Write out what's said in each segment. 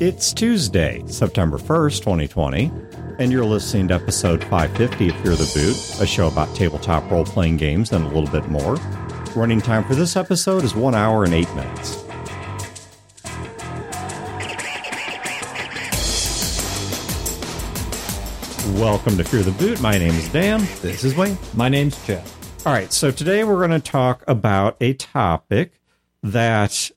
It's Tuesday, September 1st, 2020, and you're listening to episode 550 of Fear the Boot, a show about tabletop role playing games and a little bit more. Running time for this episode is 1 hour and 8 minutes. Welcome to Fear the Boot. My name is Dan. This is Wayne. My name's Jeff. All right, so today we're going to talk about a topic that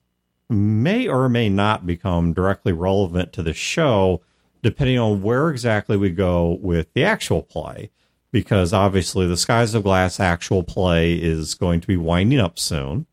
may or may not become directly relevant to the show, depending on where exactly we go with the actual play. Because obviously, the Skies of Glass actual play is going to be winding up soon.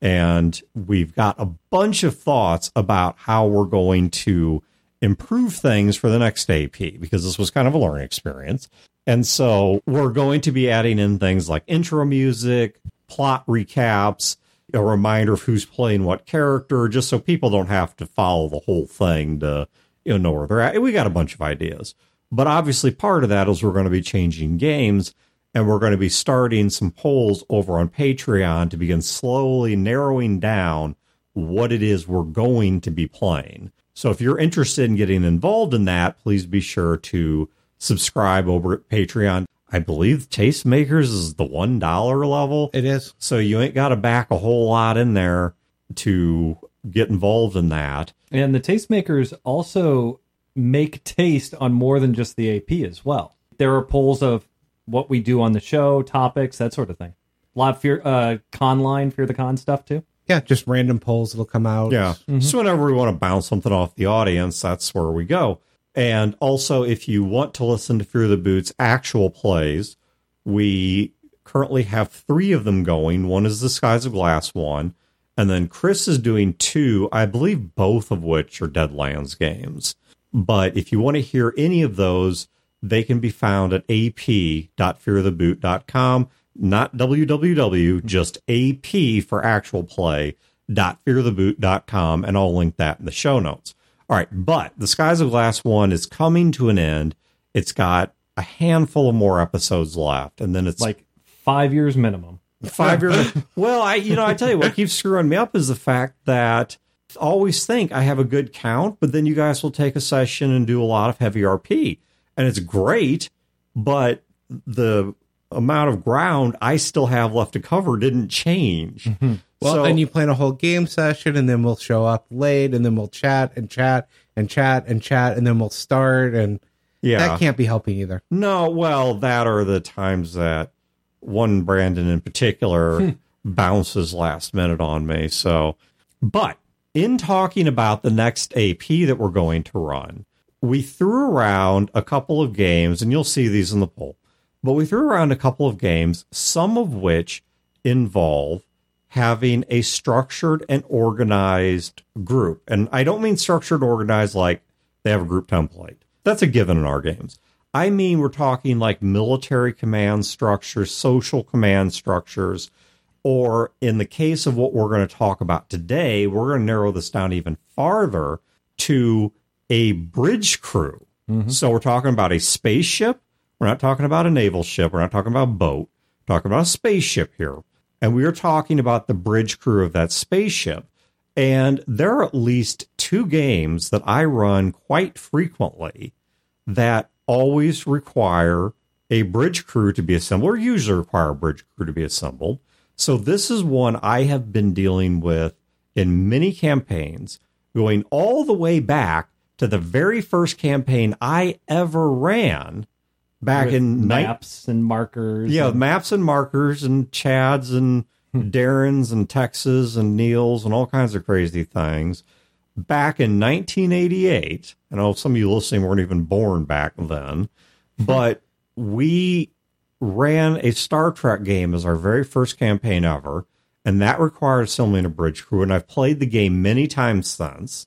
And we've got a bunch of thoughts about how we're going to improve things for the next AP because this was kind of a learning experience. And so we're going to be adding in things like intro music, plot recaps, a reminder of who's playing what character, just so people don't have to follow the whole thing to you know, where they're at. We got a bunch of ideas. But obviously, part of that is we're going to be changing games and we're going to be starting some polls over on Patreon to begin slowly narrowing down what it is we're going to be playing. So if you're interested in getting involved in that, please be sure to subscribe over at Patreon. I believe Tastemakers is the $1 level. It is. So you ain't got to back a whole lot in there to get involved in that. And the tastemakers also make taste on more than just the AP as well. There are polls of what we do on the show, topics, that sort of thing. A lot of fear, uh, con line, fear the con stuff too. Yeah, just random polls that'll come out. Yeah. So whenever we want to bounce something off the audience, that's where we go. And also, if you want to listen to Fear the Boots actual plays, we currently have three of them going. One is the Skies of Glass one, and then Chris is doing two, I believe both of which are Deadlands games. But if you want to hear any of those, they can be found at ap.feartheboot.com, not www, just ap for actual play, .feartheboot.com, and I'll link that in the show notes. All right, but the Skies of Glass one is coming to an end. It's got a handful of more episodes left, and then it's Like five years minimum. five years. well, I you know I tell you what keeps screwing me up is the fact that I always think I have a good count, but then you guys will take a session and do a lot of heavy RP, and it's great, but the amount of ground I still have left to cover didn't change. Mm-hmm. Well, So- and you plan a whole game session, and then we'll show up late, and then we'll chat and chat and chat and chat, and then we'll start, and yeah, that can't be helping either. No, well, that are the times that one Brandon in particular hmm. bounces last minute on me. So, but in talking about the next AP that we're going to run, we threw around a couple of games, and you'll see these in the poll, but we threw around a couple of games, some of which involve having a structured and organized group. And I don't mean structured organized like they have a group template. That's a given in our games. I mean, we're talking like military command structures, social command structures, or in the case of what we're going to talk about today, we're going to narrow this down even farther to a bridge crew. Mm-hmm. So we're talking about a spaceship. We're not talking about a naval ship. We're not talking about a boat. We're talking about a spaceship here. And we are talking about the bridge crew of that spaceship. And there are at least two games that I run quite frequently that always require a bridge crew to be assembled, or usually require a bridge crew to be assembled. So this is one I have been dealing with in many campaigns, going all the way back to the very first campaign I ever ran back With in ni- maps and markers. yeah, and- maps and markers and Chads and hmm. Darrens and Texas and Neils and all kinds of crazy things. Back in 1988, I know some of you listening weren't even born back then, hmm. but we ran a Star Trek game as our very first campaign ever, and that required assembling a bridge crew. And I've played the game many times since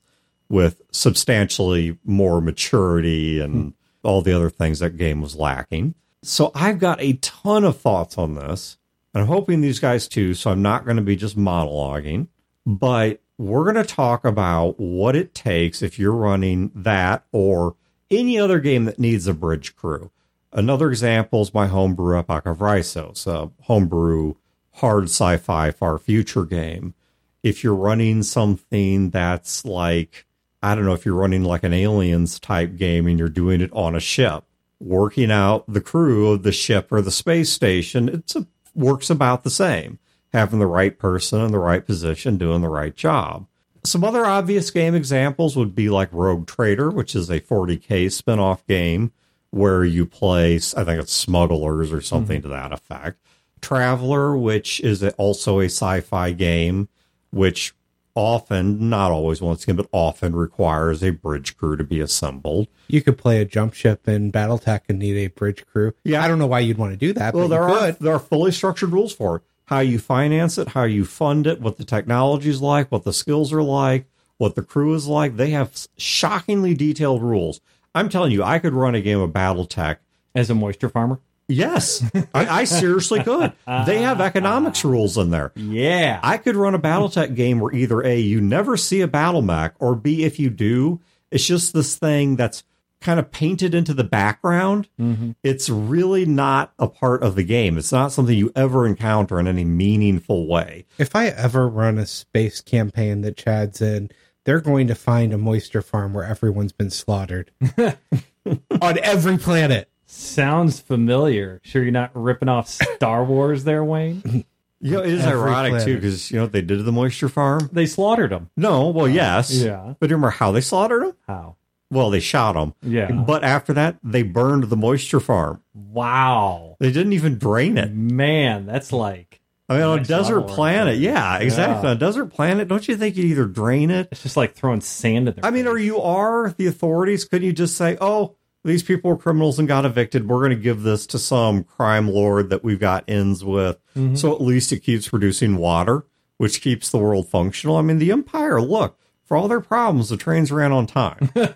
with substantially more maturity and hmm. All the other things that game was lacking. So I've got a ton of thoughts on this. And I'm hoping these guys too, so I'm not going to be just monologuing, but we're going to talk about what it takes if you're running that or any other game that needs a bridge crew. Another example is my homebrew Epoch of Rhisos, a homebrew hard sci-fi far future game. If you're running something that's like I don't know if you're running like an aliens type game and you're doing it on a ship, working out the crew of the ship or the space station, it's a, works about the same. Having the right person in the right position, doing the right job. Some other obvious game examples would be like Rogue Trader, which is a 40k spin-off game where you play, I think it's smugglers or something mm-hmm. to that effect. Traveller, which is also a sci-fi game, which often, not always once again, but often requires a bridge crew to be assembled. You could play a jump ship in BattleTech and need a bridge crew. Yeah. I don't know why you'd want to do that, Well, but there are there are fully structured rules for it. How you finance it, how you fund it, what the technology is like, what the skills are like, what the crew is like. They have shockingly detailed rules. I'm telling you, I could run a game of BattleTech As a moisture farmer. Yes, I, I seriously could. They have economics rules in there. Yeah. I could run a BattleTech game where either A, you never see a battle mech, or B, if you do, it's just this thing that's kind of painted into the background. Mm-hmm. It's really not a part of the game. It's not something you ever encounter in any meaningful way. If I ever run a space campaign that Chad's in, they're going to find a moisture farm where everyone's been slaughtered on every planet. Sounds familiar. Sure, you're not ripping off Star Wars there, Wayne? You know, it is Every ironic too because you know what they did to the moisture farm. They slaughtered them. No, well, yes, yeah. but you remember how they slaughtered them? How? Well, they shot them. Yeah. But after that, they burned the moisture farm. Wow. They didn't even drain it. Man, that's like I mean, on a desert Star Wars. planet, yeah, exactly. Yeah. On a desert planet, don't you think you'd either drain it? it's just like throwing sand at there. I mean, are you are the authorities? Couldn't you just say, "Oh, these people were criminals and got evicted. We're going to give this to some crime lord that we've got ends with, mm-hmm. so at least it keeps producing water, which keeps the world functional." I mean, the Empire. Look, for all their problems, the trains ran on time.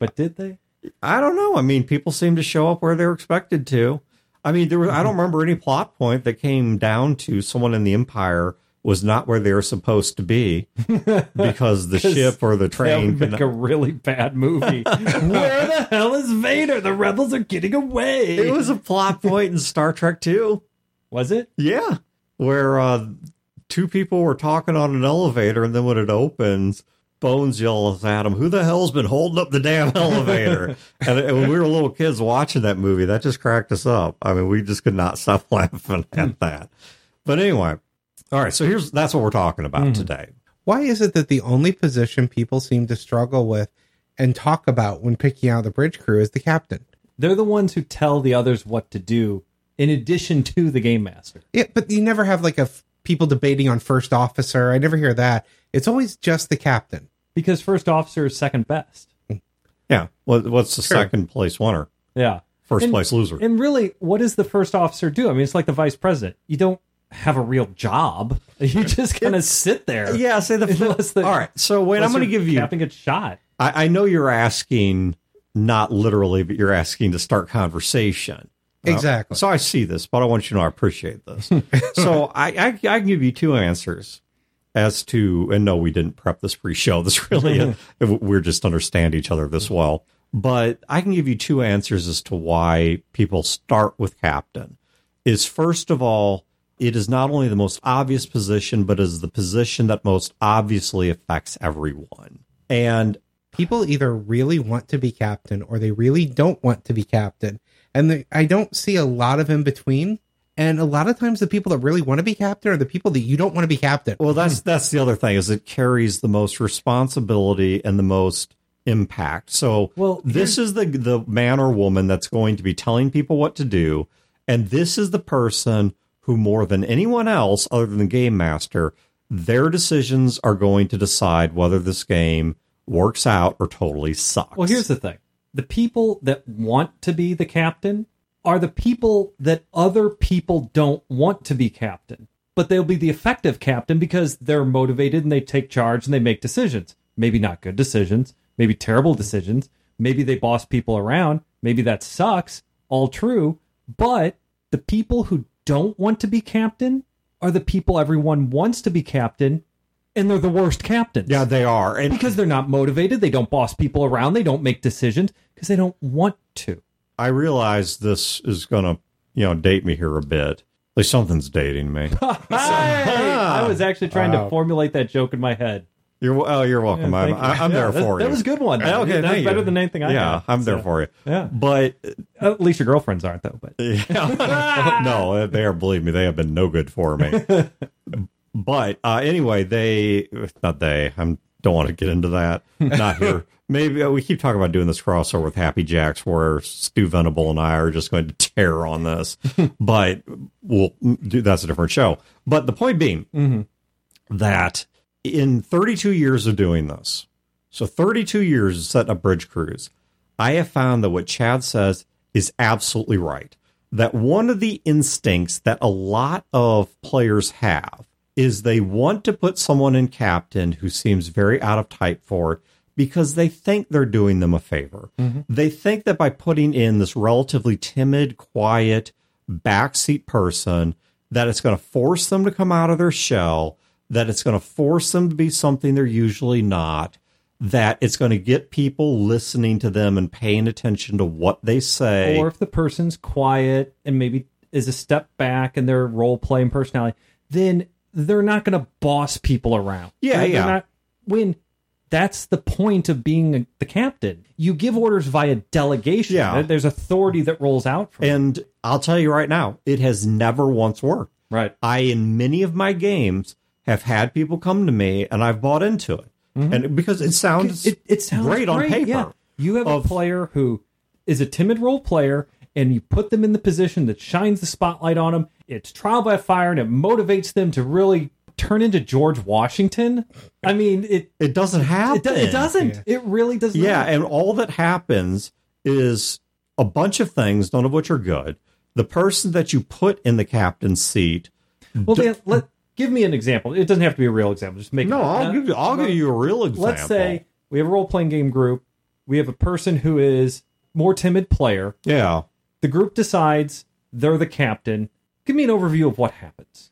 But did they? I don't know. I mean, people seem to show up where they're expected to. I mean, there was, I don't mm-hmm. remember any plot point that came down to someone in the Empire was not where they were supposed to be because the ship or the train That would make a really bad movie. Where the hell is Vader? The rebels are getting away. It was a plot point in Star Trek 2. Was it? Yeah. Where uh, two people were talking on an elevator, and then when it opens, Bones yells at him, Who the hell's been holding up the damn elevator? and, and when we were little kids watching that movie, that just cracked us up. I mean, we just could not stop laughing at that. But anyway, all right. So here's that's what we're talking about mm-hmm. today. Why is it that the only position people seem to struggle with and talk about when picking out the bridge crew is the captain? They're the ones who tell the others what to do, in addition to the game master. Yeah, but you never have like a f- people debating on first officer. I never hear that. It's always just the captain. Because first officer is second best. Mm. Yeah. What, what's the Sure. second place winner? Yeah. First And- place loser. And really, what does the first officer do? I mean, it's like the vice president. You don't have a real job. You just kind of sit there. yeah. Say the. Unless the- all right. So wait, I'm going to give you. captain gets shot. I, I know you're asking, not literally, but you're asking to start conversation. Exactly. So I see this, but I want you to know I appreciate this. so I, I, I can give you two answers as to, and no, we didn't prep this pre-show. This really, uh, we're just understand each other this well. But I can give you two answers as to why people start with captain. Is first of all, it is not only the most obvious position, but is the position that most obviously affects everyone. And people either really want to be captain or they really don't want to be captain. And the, I don't see a lot of in between. And a lot of times the people that really want to be captain are the people that you don't want to be captain. Well, that's that's the other thing is it carries the most responsibility and the most impact. So, Well, this is the the man or woman that's going to be telling people what to do, and this is the person who more than anyone else other than the game master, their decisions are going to decide whether this game works out or totally sucks. Well, here's the thing the people that want to be the captain are the people that other people don't want to be captain, but they'll be the effective captain because they're motivated and they take charge and they make decisions. Maybe not good decisions, maybe terrible decisions. Maybe they boss people around. Maybe that sucks. All true. But the people who don't want to be captain are the people everyone wants to be captain, and they're the worst captains yeah, they are. And because they're not motivated. They don't boss people around. They don't make decisions because they don't want to. I realize this is going to, you know, date me here a bit. At least something's dating me. I was actually trying Wow. to formulate that joke in my head. You're oh, you're welcome. Yeah, I'm. I'm Yeah, there that, for That you. That was a good one. Okay, That's better you. than anything I had. yeah, got. I'm there for you. Yeah. But At least your girlfriends aren't though. But yeah, no, they are. Believe me, they have been no good for me. but uh, anyway, they not they. I don't want to get into that. Not here. Maybe uh, we keep talking about doing this crossover with Happy Jacks, where Stu Venable and I are just going to tear on this. but we'll do. That's a different show. But the point being that in 32 years of doing this, so 32 years of setting up bridge crews, I have found that what Chad says is absolutely right. That one of the instincts that a lot of players have is they want to put someone in captain who seems very out of type for it because they think they're doing them a favor. Mm-hmm. They think that by putting in this relatively timid, quiet, backseat person, that it's going to force them to come out of their shell, that it's going to force them to be something they're usually not, that it's going to get people listening to them and paying attention to what they say. or if the person's quiet and maybe is a step back in their role playing personality, then they're not going to boss people around. Yeah, They're- they're yeah. not- when that's the point of being a, the captain, you give orders via delegation. Yeah. There's authority that rolls out from. it. and I'll tell you right now, it has never once worked. Right. I, in many of my games, have had people come to me and I've bought into it. Mm-hmm. And because it sounds, It, it sounds great, on paper. Yeah. You have Of- a player who is a timid role player, and you put them in the position that shines the spotlight on them. It's trial by fire, and it motivates them to really turn into George Washington. I mean, it It doesn't happen. it, do- it doesn't. It really does not. Yeah, and all that happens is a bunch of things, none of which are good. The person that you put in the captain's seat. well, Dan, let give me an example. It doesn't have to be a real example. Just make No, it- I'll uh, give you. I'll give you a real example. Let's say we have a role playing game group. We have a person who is more timid player. yeah, The group decides they're the captain. Give me an overview of what happens.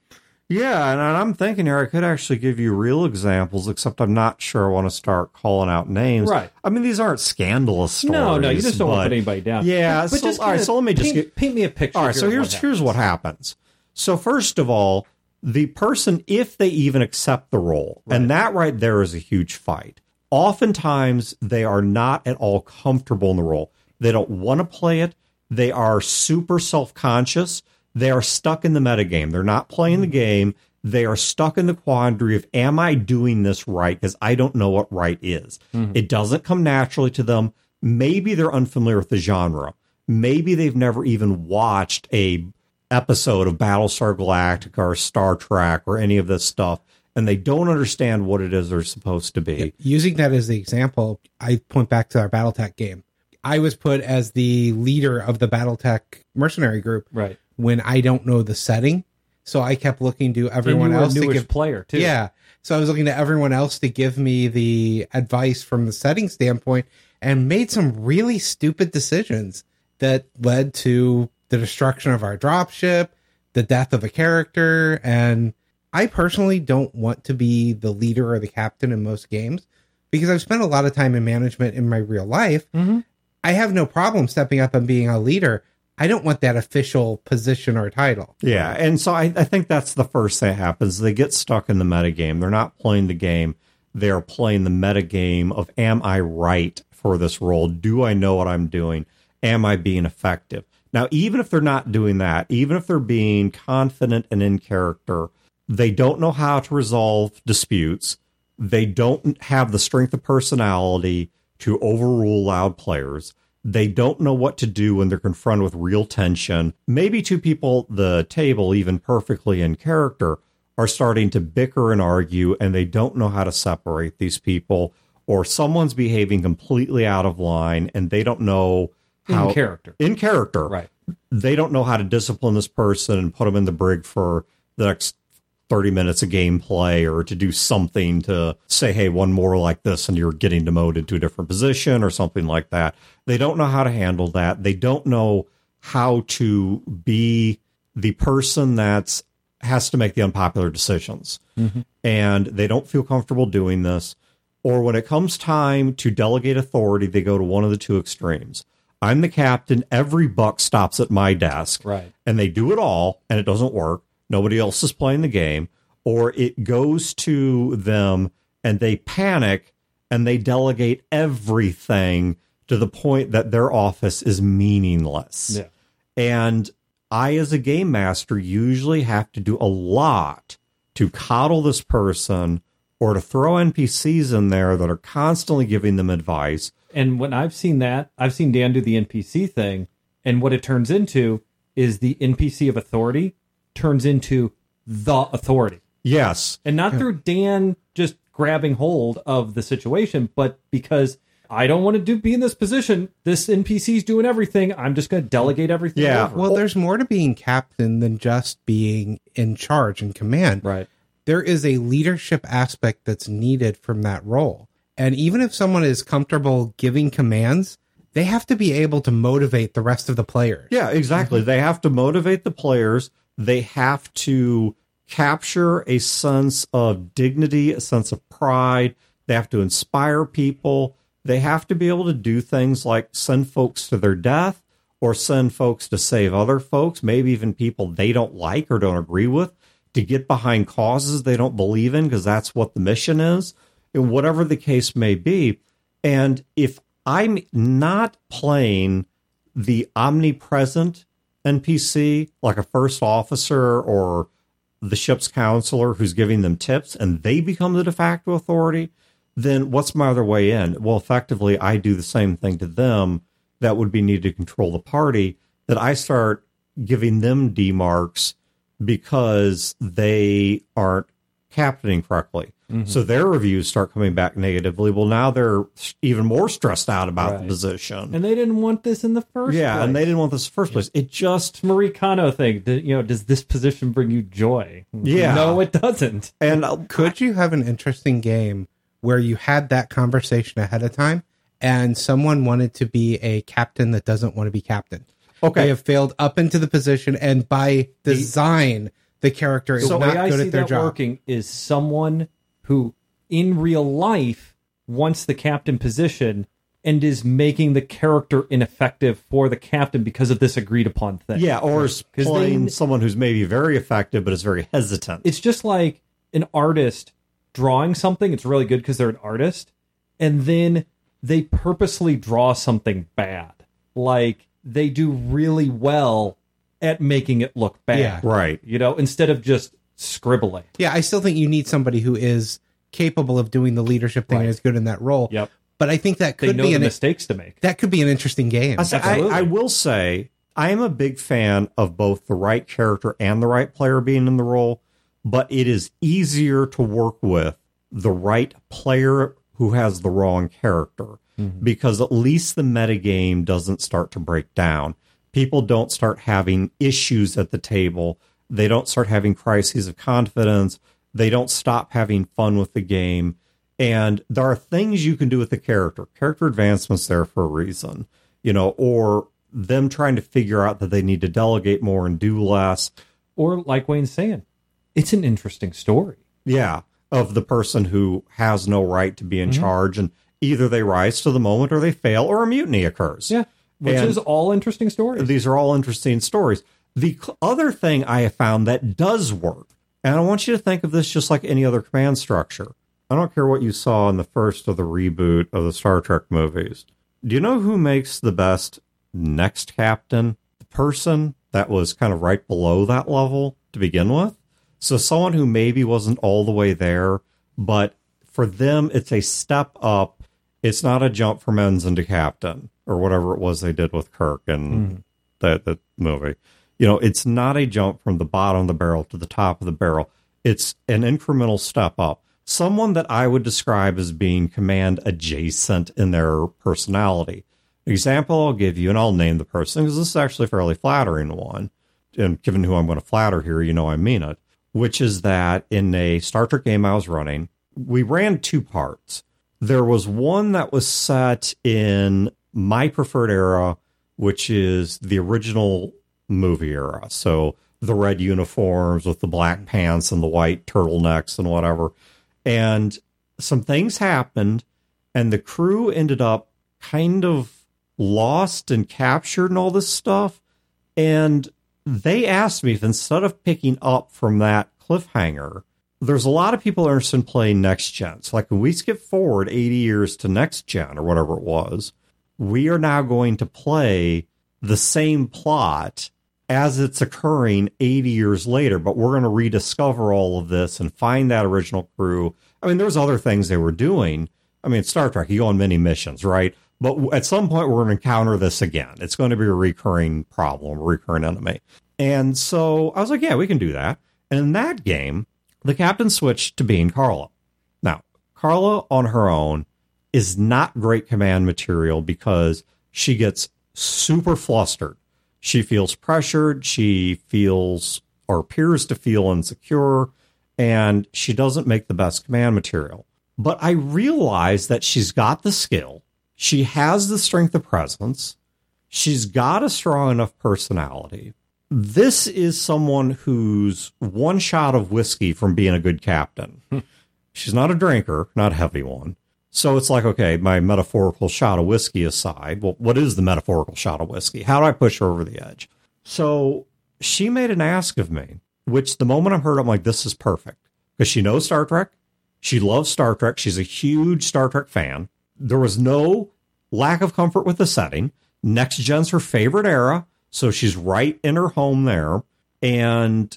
yeah, and I'm thinking here I could actually give you real examples, except I'm not sure I want to start calling out names. Right. I mean, these aren't scandalous stories. No, no, you just don't want to put anybody down. Yeah, but, but so- just all right, so let me just paint, get- paint me a picture. All right, so here's here's what happens. So first of all, the person, if they even accept the role, and that right there is a huge fight. Oftentimes, they are not at all comfortable in the role. They don't want to play it. They are super self conscious. They are stuck in the metagame. They're not playing the mm-hmm. game. They are stuck in the quandary of, am I doing this right? Because I don't know what right is. Mm-hmm. It doesn't come naturally to them. Maybe they're unfamiliar with the genre. Maybe they've never even watched a episode of Battlestar Galactica or Star Trek or any of this stuff, and they don't understand what it is they're supposed to be. Using that as the example, I point back to our BattleTech game. I was put as the leader of the BattleTech mercenary group Right. when I don't know the setting. So I kept looking to everyone and you were else a to give player too. Yeah. So I was looking to everyone else to give me the advice from the setting standpoint and made some really stupid decisions that led to the destruction of our dropship, the death of a character, and I personally don't want to be the leader or the captain in most games because I've spent a lot of time in management in my real life. Mhm. I have no problem stepping up and being a leader. I don't want that official position or title. Yeah, and so I, I think that's the first thing that happens. They get stuck in the metagame. They're not playing the game. They're playing the metagame of am I right for this role? Do I know what I'm doing? Am I being effective? Now, even if they're not doing that, even if they're being confident and in character, they don't know how to resolve disputes. They don't have the strength of personality to overrule loud players. They don't know what to do when they're confronted with real tension. Maybe two people at the table, even perfectly in character, are starting to bicker and argue, and they don't know how to separate these people, or someone's behaving completely out of line and they don't know how in character. in character Right. they don't know how to discipline this person and put them in the brig for the next 30 minutes of gameplay or to do something to say, hey, one more like this and you're getting demoted to a different position or something like that. They don't know how to handle that. They don't know how to be the person that's has to make the unpopular decisions. Mm-hmm. And they don't feel comfortable doing this. Or when it comes time to delegate authority, they go to one of the two extremes. I'm the captain. Every buck stops at my desk Right. and they do it all and it doesn't work. Nobody else is playing the game, or it goes to them and they panic and they delegate everything to the point that their office is meaningless. Yeah. And I, as a game master, usually have to do a lot to coddle this person or to throw NPCs in there that are constantly giving them advice. And when I've seen that, I've seen Dan do the NPC thing, and what it turns into is the NPC of authority turns into the authority. Yes. And not through Dan just grabbing hold of the situation, but because I don't want to do be in this position. This NPC's doing everything. I'm just going to delegate everything Yeah. over. Well, there's more to being captain than just being in charge and command. right. There is a leadership aspect that's needed from that role. And even if someone is comfortable giving commands, they have to be able to motivate the rest of the players. Yeah, exactly. They have to motivate the players. They have to capture a sense of dignity, a sense of pride. They have to inspire people. They have to be able to do things like send folks to their death or send folks to save other folks, maybe even people they don't like or don't agree with, to get behind causes they don't believe in because that's what the mission is, whatever the case may be. And if I'm not playing the omnipresent NPC, like a first officer or the ship's counselor who's giving them tips and they become the de facto authority, then what's my other way in? Well, effectively, I do the same thing to them that would be needed to control the party, that I start giving them demarks because they aren't captaining correctly. So their reviews start coming back negatively. Well, now they're even more stressed out about the position. And they didn't want this in the first yeah, place. and they didn't want this in the first place. It just Marie Kondo thing. Did, you know, does this position bring you joy? Yeah. No, it doesn't. and uh, Could you have an interesting game where you had that conversation ahead of time and someone wanted to be a captain that doesn't want to be captain? Okay. They have failed up into the position and by design the character is the not way I good see at their that job. working is someone who, in real life, wants the captain position and is making the character ineffective for the captain because of this agreed upon thing. yeah, or is 'Cause they- playing someone who's maybe very effective but is very hesitant. it's just like an artist drawing something. It's really good because they're an artist, and then they purposely draw something bad. Like they do really well at making it look bad. Yeah. right. You know, instead of just scribbling. Yeah, I still think you need somebody who is capable of doing the leadership thing Right. and is good in that role. Yep. But I think that They could know be the an mistakes to make. that could be an interesting game. I, say- I, Absolutely. I will say I am a big fan of both the right character and the right player being in the role, but it is easier to work with the right player who has the wrong character mm-hmm. because at least the metagame doesn't start to break down. People don't start having issues at the table. They don't start having crises of confidence. They don't stop having fun with the game. And there are things you can do with the character. Character advancement's there for a reason, you know, or them trying to figure out that they need to delegate more and do less. Or like Wayne's saying, it's an interesting story. Yeah, of the person who has no right to be in mm-hmm. charge, and either they rise to the moment or they fail, or a mutiny occurs. Yeah. Which And- is all interesting stories. These are all interesting stories. The other thing I have found that does work, and I want you to think of this just like any other command structure. I don't care what you saw in the first of the reboot of the Star Trek movies. Do you know who makes the best next captain? The person that was kind of right below that level to begin with. So someone who maybe wasn't all the way there, but for them it's a step up. It's not a jump from ensign to captain or whatever it was they did with Kirk and hmm. that that movie. You know, it's not a jump from the bottom of the barrel to the top of the barrel. It's an incremental step up. Someone that I would describe as being command adjacent in their personality. Example I'll give you, and I'll name the person because this is actually a fairly flattering one. And given who I'm going to flatter here, you know I mean it. Which is that in a Star Trek game I was running, we ran two parts. There was one that was set in my preferred era, which is the original movie era. So the red uniforms with the black pants and the white turtlenecks and whatever. And some things happened, and the crew ended up kind of lost and captured and all this stuff. And they asked me if instead of picking up from that cliffhanger, there's a lot of people interested in playing next gen. So, like when we skip forward 80 years to next gen or whatever it was, we are now going to play the same plot as it's occurring 80 years later, but we're going to rediscover all of this and find that original crew. I mean, there's other things they were doing. I mean, Star Trek, you go on many missions, right? But at some point, we're going to encounter this again. It's going to be a recurring problem, a recurring enemy. And so I was like, yeah, we can do that. And in that game, the captain switched to being Carla. Now, Carla on her own is not great command material because she gets super flustered. She feels pressured. She feels or appears to feel insecure, and she doesn't make the best command material. But I realize that she's got the skill. She has the strength of presence. She's got a strong enough personality. This is someone who's one shot of whiskey from being a good captain. She's not a drinker, not a heavy one. So it's like, okay, my metaphorical shot of whiskey aside, well, what is the metaphorical shot of whiskey? How do I push her over the edge? So she made an ask of me, which the moment I heard, I'm like, this is perfect because she knows Star Trek. She loves Star Trek. She's a huge Star Trek fan. There was no lack of comfort with the setting. Next gen's her favorite era. So she's right in her home there. And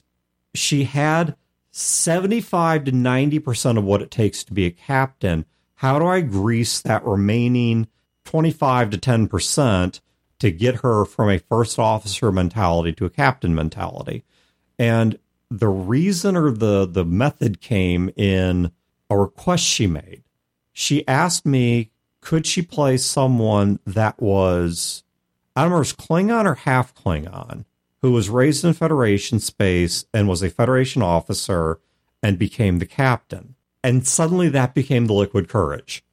she had 75 to 90% of what it takes to be a captain how do I grease that remaining 25 to 10% to get her from a first officer mentality to a captain mentality? And the reason or the, the method came in a request she made. She asked me, could she play someone that was, I don't remember, was Klingon or half Klingon, who was raised in Federation space and was a Federation officer and became the captain? And suddenly that became the liquid courage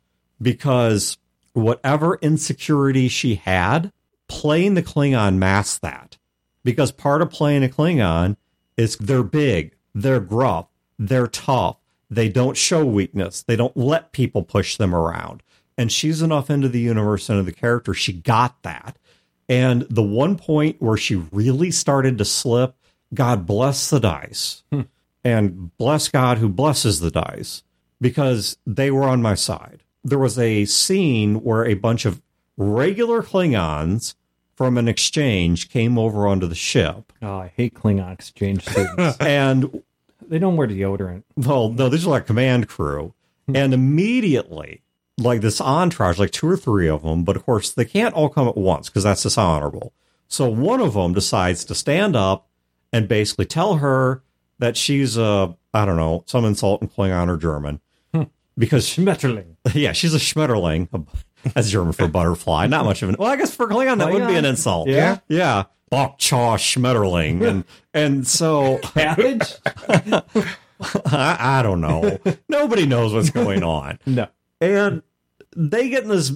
because whatever insecurity she had, playing the Klingon masked that. Because part of playing a Klingon is they're big, they're gruff, they're tough, they don't show weakness, they don't let people push them around. And she's enough into the universe, into the character, she got that. And the one point where she really started to slip, God bless the dice. Hmm and bless God who blesses the dice because they were on my side. There was a scene where a bunch of regular Klingons from an exchange came over onto the ship. Oh, I hate Klingon exchange students. and they don't wear deodorant. Well, no, these are like command crew. and immediately, like this entourage, like two or three of them, but of course they can't all come at once because that's dishonorable. So one of them decides to stand up and basically tell her that she's a I don't know some insult in Klingon or German hmm. because Schmetterling. Yeah, she's a Schmetterling. That's German for butterfly. Not much of an. Well, I guess for Klingon that would be an insult. Yeah, yeah. Bok choy Schmetterling, and and so cabbage. I, I don't know. Nobody knows what's going on. no, and they get in this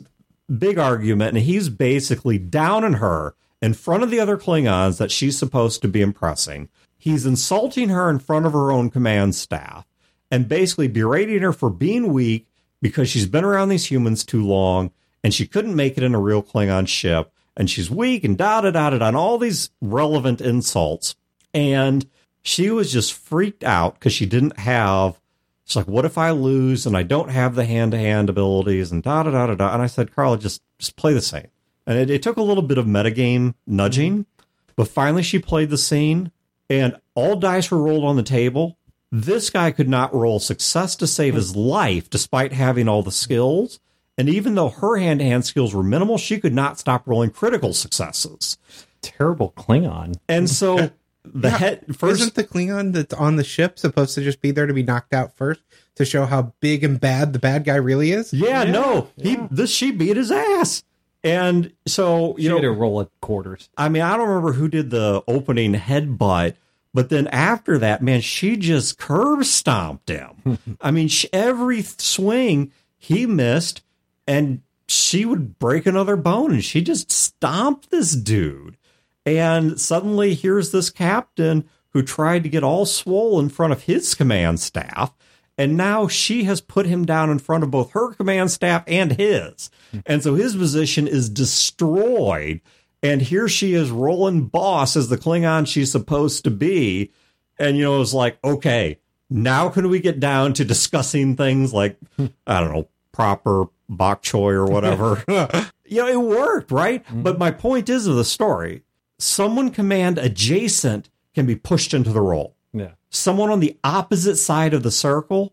big argument, and he's basically downing her in front of the other Klingons that she's supposed to be impressing he's insulting her in front of her own command staff and basically berating her for being weak because she's been around these humans too long and she couldn't make it in a real Klingon ship and she's weak and da da da da and all these relevant insults. And she was just freaked out because she didn't have. It's like, what if I lose and I don't have the hand to hand abilities and da da da da da? And I said, Carla, just just play the same. And it, it took a little bit of metagame nudging, mm-hmm. but finally she played the scene and all dice were rolled on the table. This guy could not roll success to save his life despite having all the skills. And even though her hand to hand skills were minimal, she could not stop rolling critical successes. Terrible Klingon. And so the yeah, head first isn't the Klingon that's on the ship supposed to just be there to be knocked out first to show how big and bad the bad guy really is? Yeah, yeah no. Yeah. He this she beat his ass. And so you she know, had to roll at quarters. I mean, I don't remember who did the opening headbutt, but then after that, man, she just curb stomped him. I mean, she, every swing he missed, and she would break another bone, and she just stomped this dude. And suddenly, here's this captain who tried to get all swole in front of his command staff. And now she has put him down in front of both her command staff and his. And so his position is destroyed. And here she is rolling boss as the Klingon she's supposed to be. And, you know, it's like, okay, Now can we get down to discussing things like I don't know proper bok choy or whatever? you know, it worked, right? Mm-hmm. But my point is of the story: someone command adjacent can be pushed into the role. Someone on the opposite side of the circle,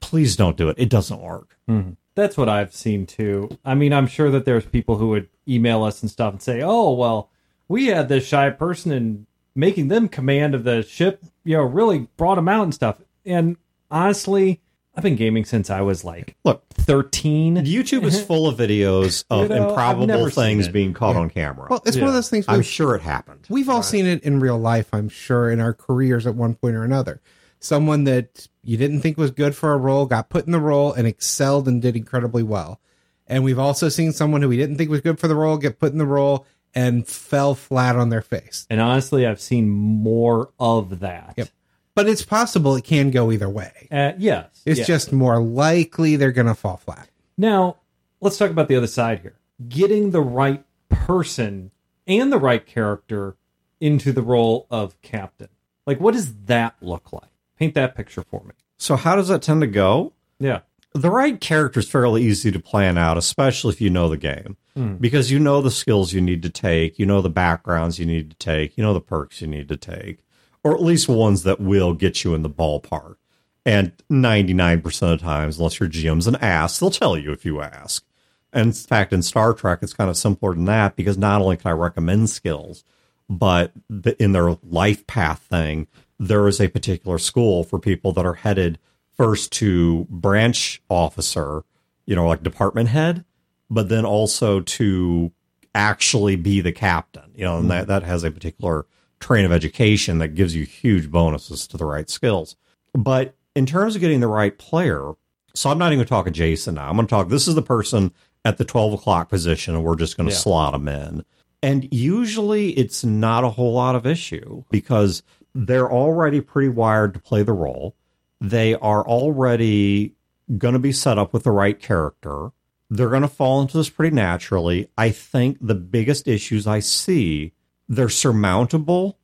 please don't do it. It doesn't work. Mm-hmm. That's what I've seen too. I mean, I'm sure that there's people who would email us and stuff and say, "Oh, well, we had this shy person and making them command of the ship, you know, really brought them out and stuff." And honestly, I've been gaming since I was like Look, 13. YouTube is full of videos of You know, improbable things being caught on camera. Well, it's one of those things. I'm sure it happened. we've all seen it in real life. I'm sure in our careers at one point or another. Someone that you didn't think was good for a role got put in the role and excelled and did incredibly well. And we've also seen someone who we didn't think was good for the role get put in the role and fell flat on their face. And honestly, I've seen more of that. Yep. But it's possible it can go either way. Uh, yes. It's yes. just more likely they're going to fall flat. Now, let's talk about the other side here. Getting the right person and the right character into the role of captain. Like, what does that look like? Paint that picture for me. So, how does that tend to go? Yeah. The right character is fairly easy to plan out, especially if you know the game, because you know the skills you need to take, you know the backgrounds you need to take, you know the perks you need to take, or at least ones that will get you in the ballpark. And 99% of times, unless your GM's an ass, they'll tell you if you ask. And in fact, in Star Trek, it's kind of simpler than that because not only can I recommend skills, but the, in their life path thing, there is a particular school for people that are headed first to branch officer, you know, like department head, but then also to actually be the captain, you know, and that, that has a particular train of education that gives you huge bonuses to the right skills. But in terms of getting the right player, so I'm not even going to talk Jason now. I'm going to talk, this is the person at the 12 o'clock position, and we're just going to Yeah. slot them in. And usually it's not a whole lot of issue because they're already pretty wired to play the role. They are already going to be set up with the right character. They're going to fall into this pretty naturally. I think the biggest issues I see, they're surmountable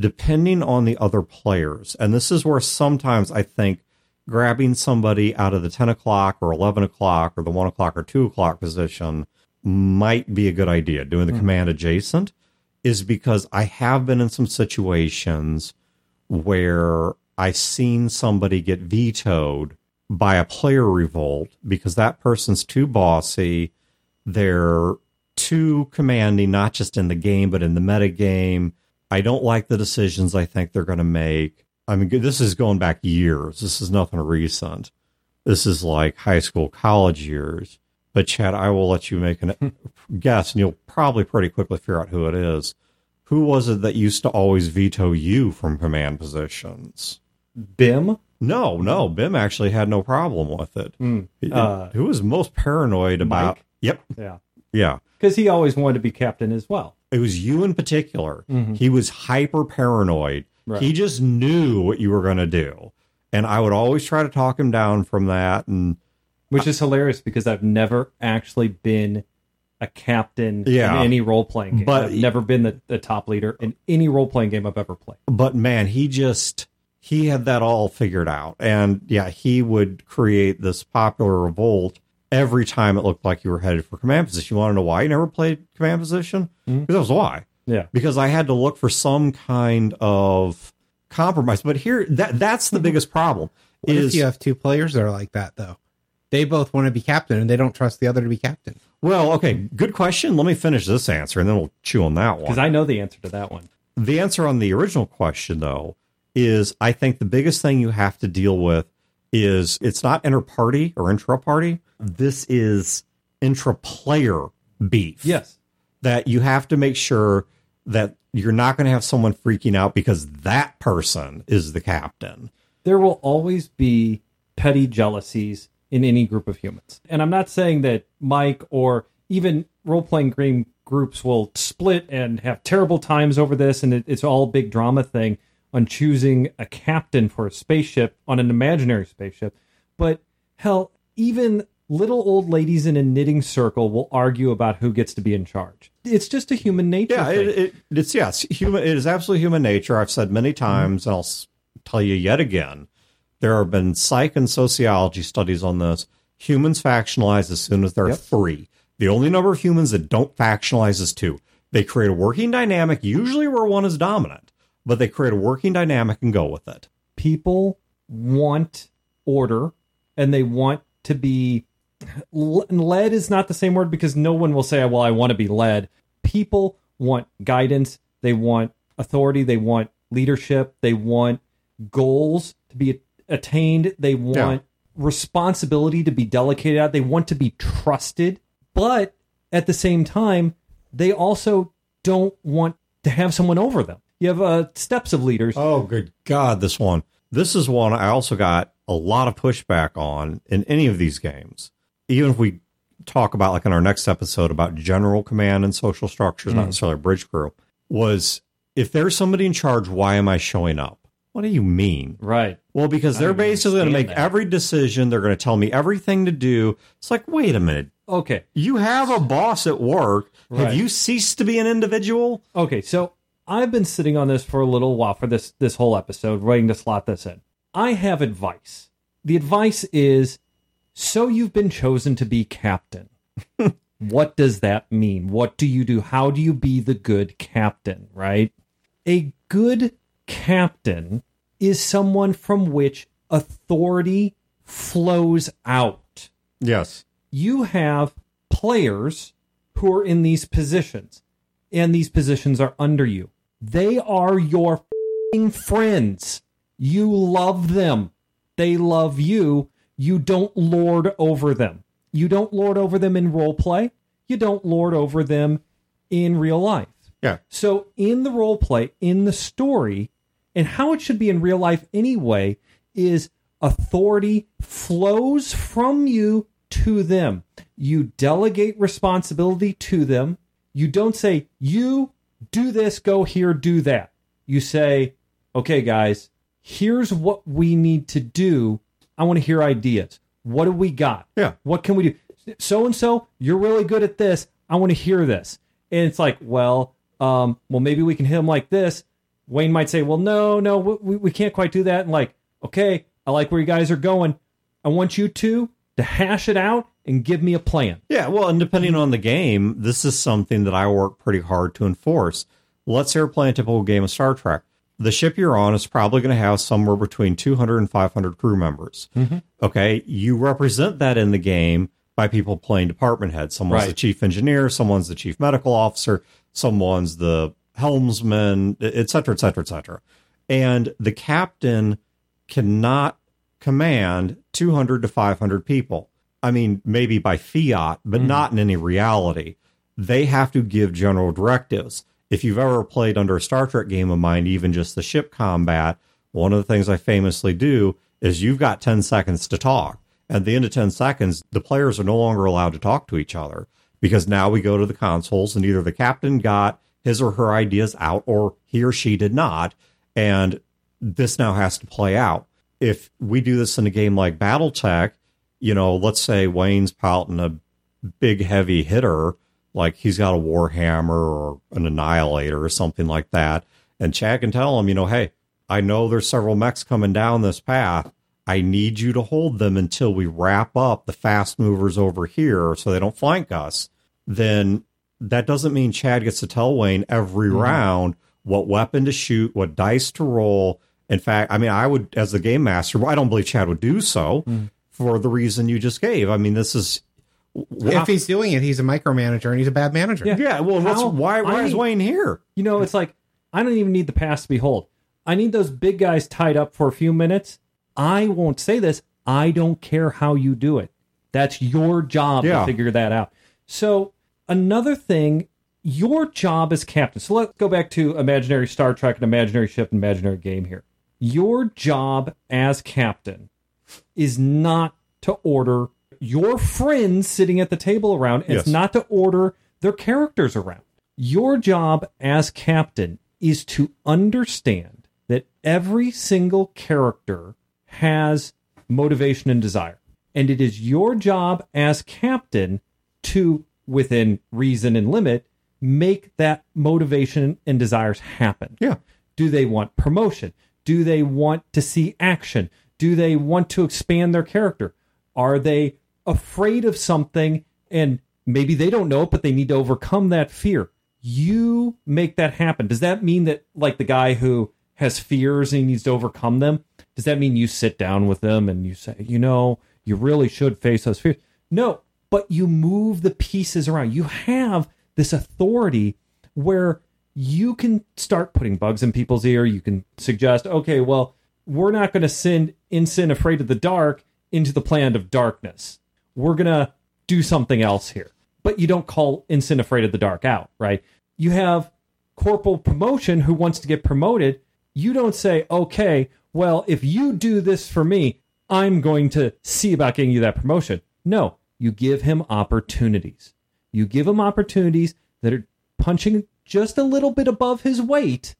depending on the other players. And this is where sometimes I think grabbing somebody out of the 10 o'clock or 11 o'clock or the 1 o'clock or 2 o'clock position might be a good idea. Doing the hmm. command adjacent is because I have been in some situations where I've seen somebody get vetoed by a player revolt because that person's too bossy. They're too commanding, not just in the game, but in the meta game. I don't like the decisions I think they're going to make. I mean, this is going back years. This is nothing recent. This is like high school, college years. But Chad, I will let you make a guess, and you'll probably pretty quickly figure out who it is. Who was it that used to always veto you from command positions? Bim? No, no, Bim actually had no problem with it. He- Uh, who was most paranoid about? Mike? Yep, Yeah. Yeah. Because he always wanted to be captain as well. It was you in particular. Mm-hmm. He was hyper paranoid. Right. He just knew what you were going to do, and I would always try to talk him down from that. And Which is hilarious because I've never actually been a captain Yeah. in any role playing game. But- I've never been the, the top leader in any role playing game I've ever played. but man, he just he had that all figured out, and yeah, he would create this popular revolt every time it looked like you were headed for command position. You want to know why you never played command position? Mm-hmm. Because that was why. Yeah. because I had to look for some kind of compromise. But here, that that's the mm-hmm. biggest problem. What if you have two players that are like that, though? They both want to be captain and they don't trust the other to be captain. well, okay, good question. Let me finish this answer, and then we'll chew on that one. Because I know the answer to that one. the answer on the original question, though, is I think the biggest thing you have to deal with is it's not inter party or intra party. This is intra player beef. Yes. that you have to make sure that you're not going to have someone freaking out because that person is the captain. there will always be petty jealousies in any group of humans. And I'm not saying that Mike or even role playing game groups will split and have terrible times over this and it, it's all big drama thing on choosing a captain for a spaceship on an imaginary spaceship. But hell, even little old ladies in a knitting circle will argue about who gets to be in charge. It's just a human nature. Yeah, thing. it, it, it's yes, human. It is absolutely human nature. I've said many mm-hmm. times, and I'll tell you yet again. There have been psych and sociology studies on this. Humans factionalize as soon as they're Yep. three. The only number of humans that don't factionalize is two. They create a working dynamic, usually where one is dominant, but they create a working dynamic and go with it. people want order and they want to be led is not the same word because no one will say well i want to be led people want guidance they want authority they want leadership they want goals to be attained they want responsibility to be delegated out they want to be trusted but at the same time they also don't want to have someone over them you have uh, steps of leaders Oh, good God, this one. This is one I also got a lot of pushback on in any of these games. Even if we talk about, like in our next episode, about general command and social structures, not necessarily a bridge crew, was if there's somebody in charge, why am I showing up? What do you mean? right Well, because they're basically going to make that. every decision. They're going to tell me everything to do. It's like, wait a minute. okay You have a boss at work. Right. Have you ceased to be an individual? Okay, so I've been sitting on this for a little while for this this whole episode, waiting to slot this in. I have advice. The advice is so you've been chosen to be captain. what does that mean? What do you do? How do you be the good captain, right? A good captain is someone from which authority flows out Yes. you have players who are in these positions, and these positions are under you. They are your fing friends. You love them. They love you. You don't lord over them. You don't lord over them in role play. You don't lord over them in real life. Yeah. So in the role play, in the story, and how it should be in real life anyway, is authority flows from you to them. You delegate responsibility to them. You don't say, you do this, go here, do that. You say, okay, guys, here's what we need to do. I want to hear ideas. What do we got? Yeah. What can we do? So and so, you're really good at this. I want to hear this. And it's like, well, um, well, maybe we can hit him like this. Wayne might say, well, no, no, we, we can't quite do that. And like, okay, I like where you guys are going. I want you two to hash it out and give me a plan. Yeah, well, and depending on the game, this is something that I work pretty hard to enforce. Let's say we're playing a typical game of Star Trek. The ship you're on is probably going to have somewhere between 200 and 500 crew members. Mm-hmm. Okay, you represent that in the game by people playing department heads. Someone's the chief engineer, someone's the chief medical officer, someone's the helmsman, et cetera, et cetera, et cetera. And the captain cannot command 200 to 500 people. I mean, maybe by fiat, but hmm. not in any reality. They have to give general directives. If you've ever played under a Star Trek game of mine, even just the ship combat, one of the things I famously do is you've got 10 seconds to talk. At the end of 10 seconds, the players are no longer allowed to talk to each other because now we go to the consoles and either the captain got his or her ideas out or he or she did not. And this now has to play out. If we do this in a game like Battletech, you know, let's say Wayne's piloting a big heavy hitter, like he's got a Warhammer or an Annihilator or something like that, and Chad can tell him, you know, hey, I know there's several mechs coming down this path. I need you to hold them until we wrap up the fast movers over here so they don't flank us. Then that doesn't mean Chad gets to tell Wayne every mm-hmm. round what weapon to shoot, what dice to roll. In fact, I mean, I would, as the game master, I don't believe Chad would do so mm. For the reason you just gave. I mean, this is. If he's doing it, he's a micromanager and he's a bad manager. Yeah. yeah, well, what's, How- why, why I is mean- Wayne here? You know, it's like I don't even need the pass to behold. I need those big guys tied up for a few minutes. I won't say this. I don't care how you do it. That's your job Yeah. to figure that out. So another thing, your job as captain. So let's go back to imaginary Star Trek and imaginary ship and imaginary game here. Your job as captain is not to order your friends sitting at the table around. and It's not to order their characters around. Your job as captain is to understand that every single character has motivation and desire. And it is your job as captain to, within reason and limit, make that motivation and desires happen. Yeah. Do they want promotion? Do they want to see action? Do they want to expand their character? Are they afraid of something and maybe they don't know it, but they need to overcome that fear? You make that happen. Does that mean that, like the guy who has fears and he needs to overcome them, does that mean you sit down with them and you say, you know, you really should face those fears? No, but you move the pieces around. You have this authority where you can start putting bugs in people's ear. You can suggest, okay, well, we're not going to send Ensign afraid of the dark into the planet of darkness. We're going to do something else here. But you don't call Ensign afraid of the dark out, right? You have Corporal Promotion who wants to get promoted. You don't say, okay, well, if you do this for me, I'm going to see about getting you that promotion. No, you give him opportunities. You give him opportunities that are punching just a little bit above his weight,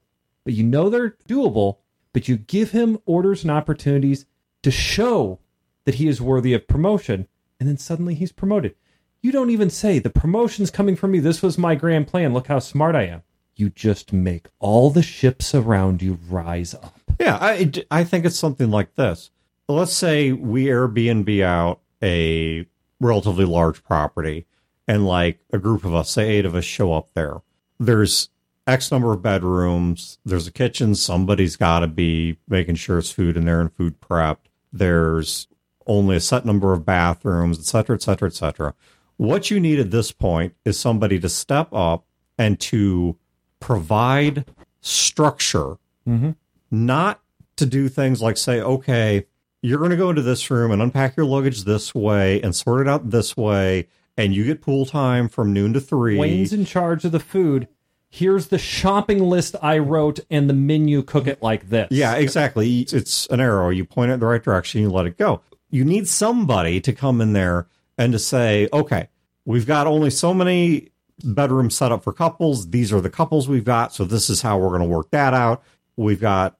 but you know they're doable. But you give him orders and opportunities to show that he is worthy of promotion, and then suddenly he's promoted. You don't even say, The promotion's coming from me. This was my grand plan. Look how smart I am. You just make all the ships around you rise up. Yeah, I, I think it's something like this. Let's say we Airbnb out a relatively large property, and like a group of us, say eight of us, show up there. There's X number of bedrooms. There's a kitchen. Somebody's got to be making sure it's food in there and food prepped. There's only a set number of bathrooms, et cetera, et cetera, et cetera. What you need at this point is somebody to step up and to provide structure, mm-hmm. not to do things like say, okay, you're going to go into this room and unpack your luggage this way and sort it out this way, and you get pool time from noon to three. Wayne's in charge of the food. Here's the shopping list I wrote and the menu. Cook it like this. Yeah, exactly. It's an arrow. You point it in the right direction, you let it go. You need somebody to come in there and to say, okay, we've got only so many bedrooms set up for couples. These are the couples we've got. So this is how we're going to work that out. We've got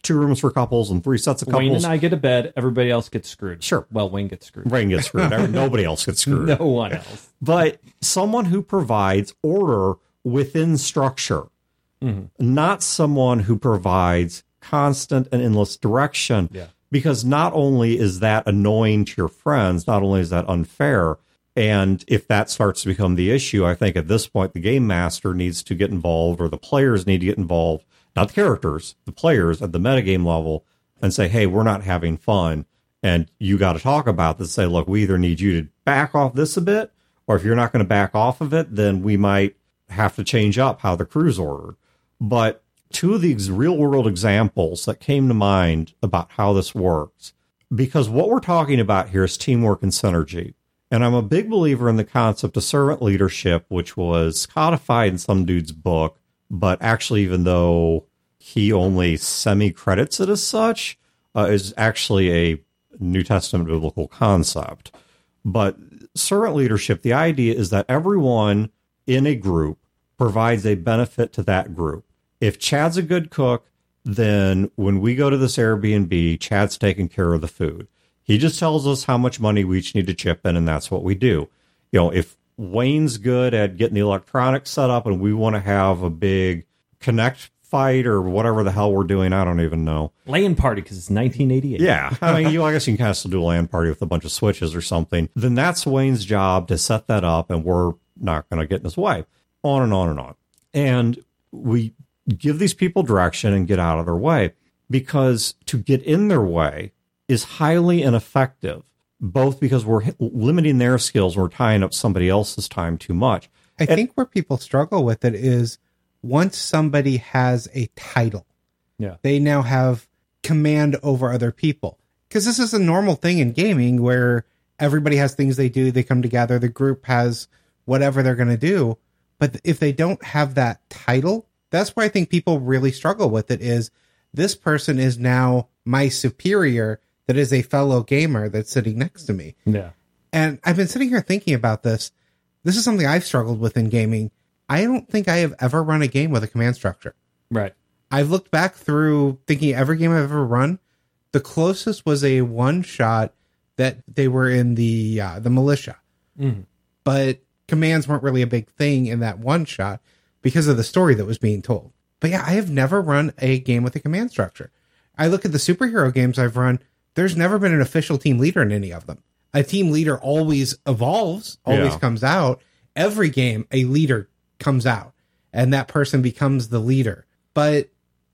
two rooms for couples and three sets of couples. Wayne and I get a bed. Everybody else gets screwed. Sure. Well, Wayne gets screwed. Rain gets screwed. Nobody else gets screwed. No one else. But someone who provides order within structure, mm-hmm. not someone who provides constant and endless direction. Yeah. Because not only is that annoying to your friends, not only is that unfair, and if that starts to become the issue, I think at this point the game master needs to get involved or the players need to get involved, not the characters, the players at the metagame level, and say, hey, we're not having fun. And you got to talk about this. Say, look, we either need you to back off this a bit, or if you're not going to back off of it, then we might have to change up how the crew's order. But two of these real world examples that came to mind about how this works, because what we're talking about here is teamwork and synergy. And I'm a big believer in the concept of servant leadership, which was codified in some dude's book, but actually, even though he only semi credits it as such, uh, is actually a New Testament biblical concept. But servant leadership, the idea is that everyone in a group provides a benefit to that group. If Chad's a good cook, then when we go to this Airbnb, Chad's taking care of the food. He just tells us how much money we each need to chip in, and that's what we do. You know, if Wayne's good at getting the electronics set up and we want to have a big connect fight or whatever the hell we're doing, I don't even know. LAN party because it's 1988. Yeah. I mean, you, I guess you can kind of still do a LAN party with a bunch of switches or something. Then that's Wayne's job to set that up, and we're not going to get in his way. On and on and on. And we give these people direction and get out of their way because to get in their way is highly ineffective, both because we're limiting their skills and we're tying up somebody else's time too much. I think where people struggle with it is once somebody has a title, Yeah. they now have command over other people. Because this is a normal thing in gaming where everybody has things they do, they come together, the group has whatever they're going to do. But if they don't have that title, that's where I think people really struggle with it is this person is now my superior that is a fellow gamer that's sitting next to me. Yeah. And I've been sitting here thinking about this. This is something I've struggled with in gaming. I don't think I have ever run a game with a command structure. Right. I've looked back through thinking every game I've ever run. The closest was a one shot that they were in the uh, the militia, but commands weren't really a big thing in that one shot because of the story that was being told. But yeah, I have never run a game with a command structure. I look at the superhero games I've run. there's never been an official team leader in any of them. A team leader always evolves, always Yeah. comes out. Every game, a leader comes out, and that person becomes the leader. But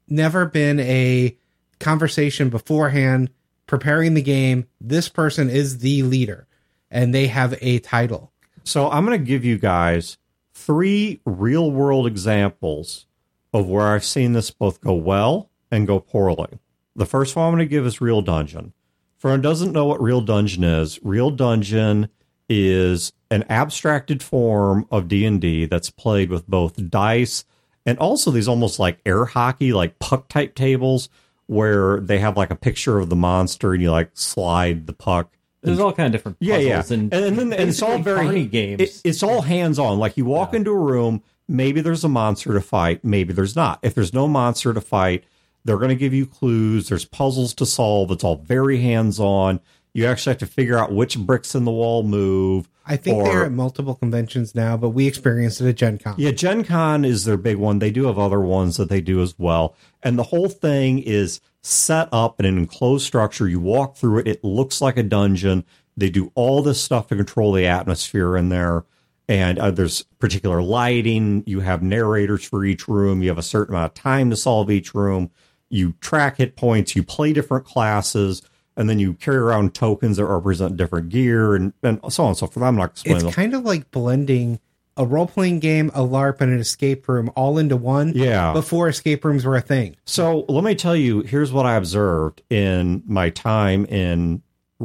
never been a conversation beforehand preparing the game. This person is the leader, and they have a title. So I'm going to give you guys three real world examples of where I've seen this both go well and go poorly. The first one I'm going to give is Real Dungeon. For anyone doesn't know what Real Dungeon is, Real Dungeon is an abstracted form of D&D that's played with both dice and also these almost like air hockey like puck type tables where they have like a picture of the monster and you like slide the puck There's all kind of different yeah, puzzles yeah. and, and, then and it's all very carny games. it- it's all hands on. Like you walk into a room, maybe there's a monster to fight, maybe there's not. If there's no monster to fight, they're going to give you clues. There's puzzles to solve. It's all very hands on. You actually have to figure out which bricks in the wall move. I think or- they're at multiple conventions now, but we experienced it at Gen Con. Yeah, Gen Con is their big one. They do have other ones that they do as well. And the whole thing is set up in an enclosed structure. You walk through it, it looks like a dungeon. They do all this stuff to control the atmosphere in there. And uh, there's particular lighting. You have narrators for each room. You have a certain amount of time to solve each room. You track hit points. You play different classes. And then you carry around tokens that represent different gear and, and so on and so forth. I'm not explaining it's them. kind of like blending a role playing game, a LARP, and an escape room all into one. Yeah. Before escape rooms were a thing. So let me tell you, here's what I observed in my time in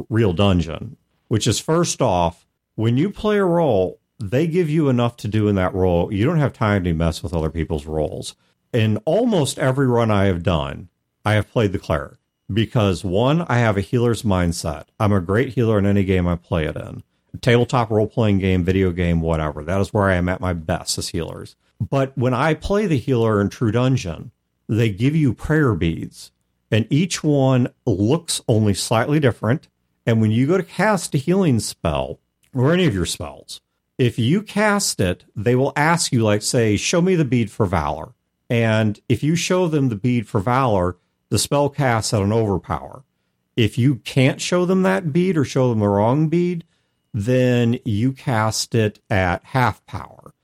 Real Dungeon, which is first off, when you play a role, they give you enough to do in that role. You don't have time to mess with other people's roles. In almost every run I have done, I have played the cleric because one, I have a healer's mindset. I'm a great healer in any game I play it in. Tabletop role playing game, video game, whatever. That is where I am at my best as healers. But when I play the healer in True Dungeon, they give you prayer beads, and each one looks only slightly different. And when you go to cast a healing spell or any of your spells, if you cast it, they will ask you, like, say, show me the bead for valor. And if you show them the bead for valor, the spell casts at an overpower. If you can't show them that bead or show them the wrong bead, then you cast it at half power.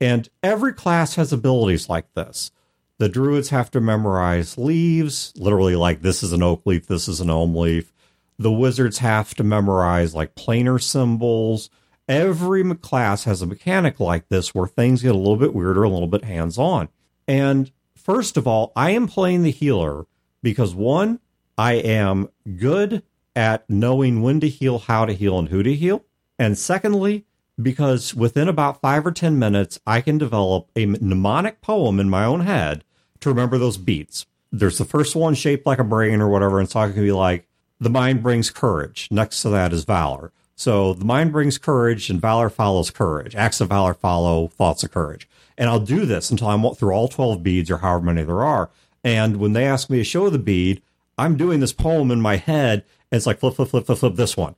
And every class has abilities like this. The druids have to memorize leaves, literally, like this is an oak leaf, this is an elm leaf. The wizards have to memorize like planar symbols. Every class has a mechanic like this where things get a little bit weirder, a little bit hands on. And first of all, I am playing the healer because one, I am good at knowing when to heal, how to heal, and who to heal. And secondly, because within about five or 10 minutes, I can develop a mnemonic poem in my own head to remember those beats. There's the first one shaped like a brain or whatever, and so I can be like, the mind brings courage. Next to that is valor. So the mind brings courage and valor follows courage. Acts of valor follow thoughts of courage. And I'll do this until I'm through all 12 beads or however many there are. And when they ask me to show the bead, I'm doing this poem in my head. And it's like flip, flip, flip, flip, flip this one.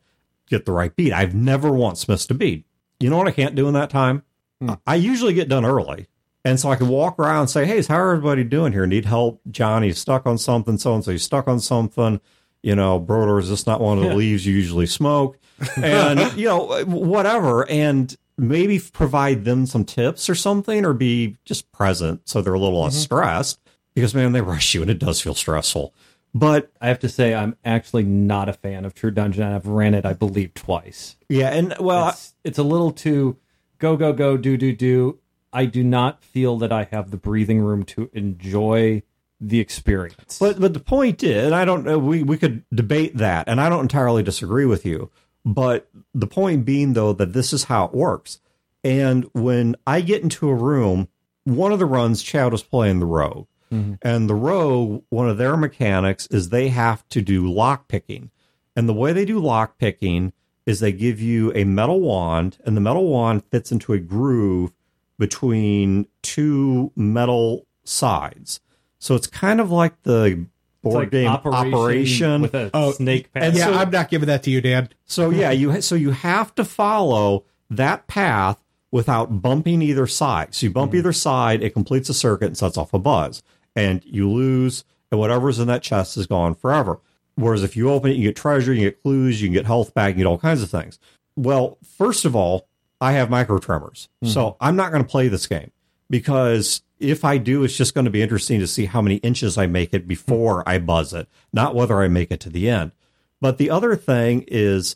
Get the right beat. I've never once missed a beat. You know what I can't do in that time? Hmm. I usually get done early. And so I can walk around and say, Hey, how's everybody doing here? Need help? Johnny's stuck on something. So and so he's stuck on something. You know, Broder, is this not one of the Yeah. leaves you usually smoke? And, you know, whatever. And maybe provide them some tips or something or be just present so they're a little mm-hmm. less stressed because, man, they rush you and it does feel stressful. But I have to say, I'm actually not a fan of True Dungeon. I've ran it, I believe, twice. yeah, and well, it's, it's a little too go, go, go, do, do, do. I do not feel that I have the breathing room to enjoy the experience. But but the point is, and I don't know, we we could debate that, and I don't entirely disagree with you. But the point being, though, that this is how it works. And when I get into a room, one of the runs, Chad was playing the rogue, Mm-hmm. and the rogue, one of their mechanics is they have to do lock picking, and the way they do lock picking is they give you a metal wand, and the metal wand fits into a groove between two metal sides. So it's kind of like the board like game operation. with a Oh, snake path. and yeah, so- I'm not giving that to you, Dan. so yeah, you ha- so you have to follow that path without bumping either side. So you bump mm-hmm. either side, it completes a circuit and sets off a buzz, and you lose, and whatever's in that chest is gone forever. Whereas if you open it, you get treasure, you get clues, you can get health back, you get all kinds of things. Well, first of all, I have micro tremors. Mm. So I'm not going to play this game because if I do, it's just going to be interesting to see how many inches I make it before I buzz it, not whether I make it to the end. But the other thing is,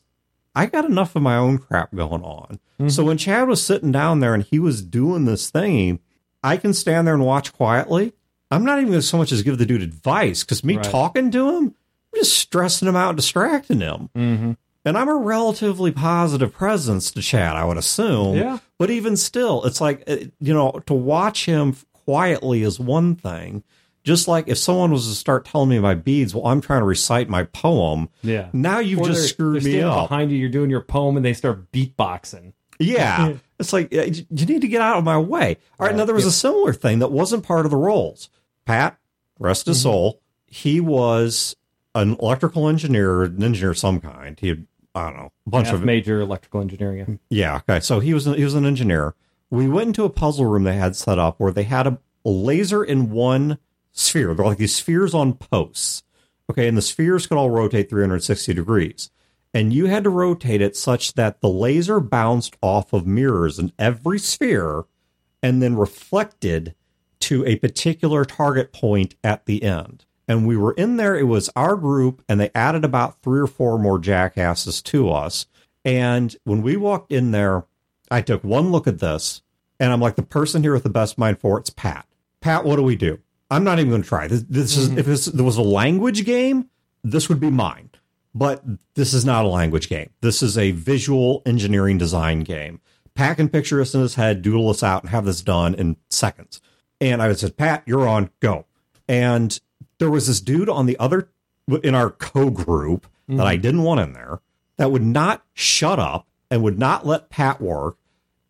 I got enough of my own crap going on. So when Chad was sitting down there and he was doing this thing, I can stand there and watch quietly. I'm not even going to so much as give the dude advice because me Right. talking to him, I'm just stressing him out, and distracting him. Mm-hmm. And I'm a relatively positive presence to Chad, I would assume. Yeah. But even still, it's like, uh, you know, to watch him quietly is one thing. Just like if someone was to start telling me my beads, well, I'm trying to recite my poem. Yeah. Now you've Or just they're- screwed they're me up. behind you. You're doing your poem, and they start beatboxing. Yeah. It's like, you need to get out of my way. All right. Now, there was a similar thing that wasn't part of the roles. Pat, rest his mm-hmm. soul, he was an electrical engineer, an engineer of some kind. He had, I don't know, a bunch Half of major electrical engineering. Yeah. Okay. So he was he was an engineer. We went into a puzzle room they had set up where they had a, a laser in one sphere. They're like these spheres on posts. Okay, and the spheres could all rotate 360 degrees. And you had to rotate it such that the laser bounced off of mirrors in every sphere and then reflected to a particular target point at the end. And we were in there, it was our group, and they added about three or four more jackasses to us. And when we walked in there, I took one look at this, and I'm like, the person here with the best mind for it's Pat. Pat, what do we do? I'm not even going to try. This, this is mm-hmm. if this there was a language game, this would be mine. But this is not a language game. This is a visual engineering design game. Pack and picture us in his head, doodle us out, and have this done in seconds. And I said, Pat, you're on, go. And there was this dude on the other in our co group that I mm-hmm. didn't want in there that would not shut up and would not let Pat work.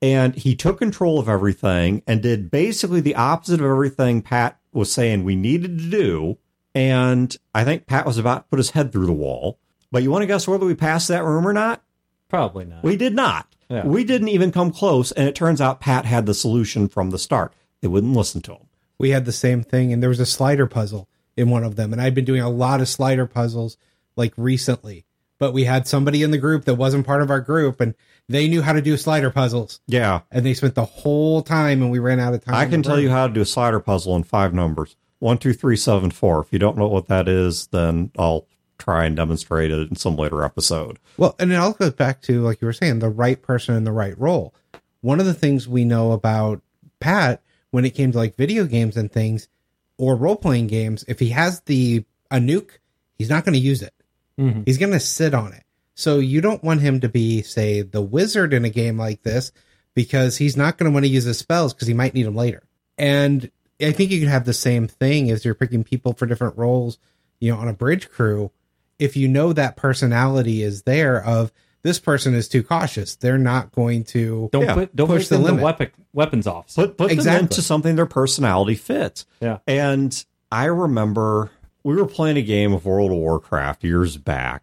And he took control of everything and did basically the opposite of everything Pat was saying we needed to do. And I think Pat was about to put his head through the wall. But you want to guess whether we passed that room or not? Probably not. We did not. Yeah. We didn't even come close. And it turns out Pat had the solution from the start. They wouldn't listen to him. we had the same thing and there was a slider puzzle in one of them and i'd been doing a lot of slider puzzles like recently but we had somebody in the group that wasn't part of our group and they knew how to do slider puzzles Yeah. and they spent the whole time and we ran out of time I can tell you how to do a slider puzzle in five numbers one, two, three, seven, four. If you don't know what that is, then I'll try and demonstrate it in some later episode. Well, and it all goes back to, like you were saying, the right person in the right role. One of the things we know about Pat when it came to like video games and things or role playing games, if he has the a nuke, he's not going to use it. Mhm. He's going to sit on it. So you don't want him to be, say, the wizard in a game like this because he's not going to want to use his spells because he might need them later. And I think you could have the same thing as you're picking people for different roles, you know, on a bridge crew. If you know that personality is there of this person is too cautious, they're not going to Don't Yeah. put don't Push push the them the limit. weapon weapons off. Put put them Exactly. into something their personality fits. Yeah. And I remember we were playing a game of World of Warcraft years back,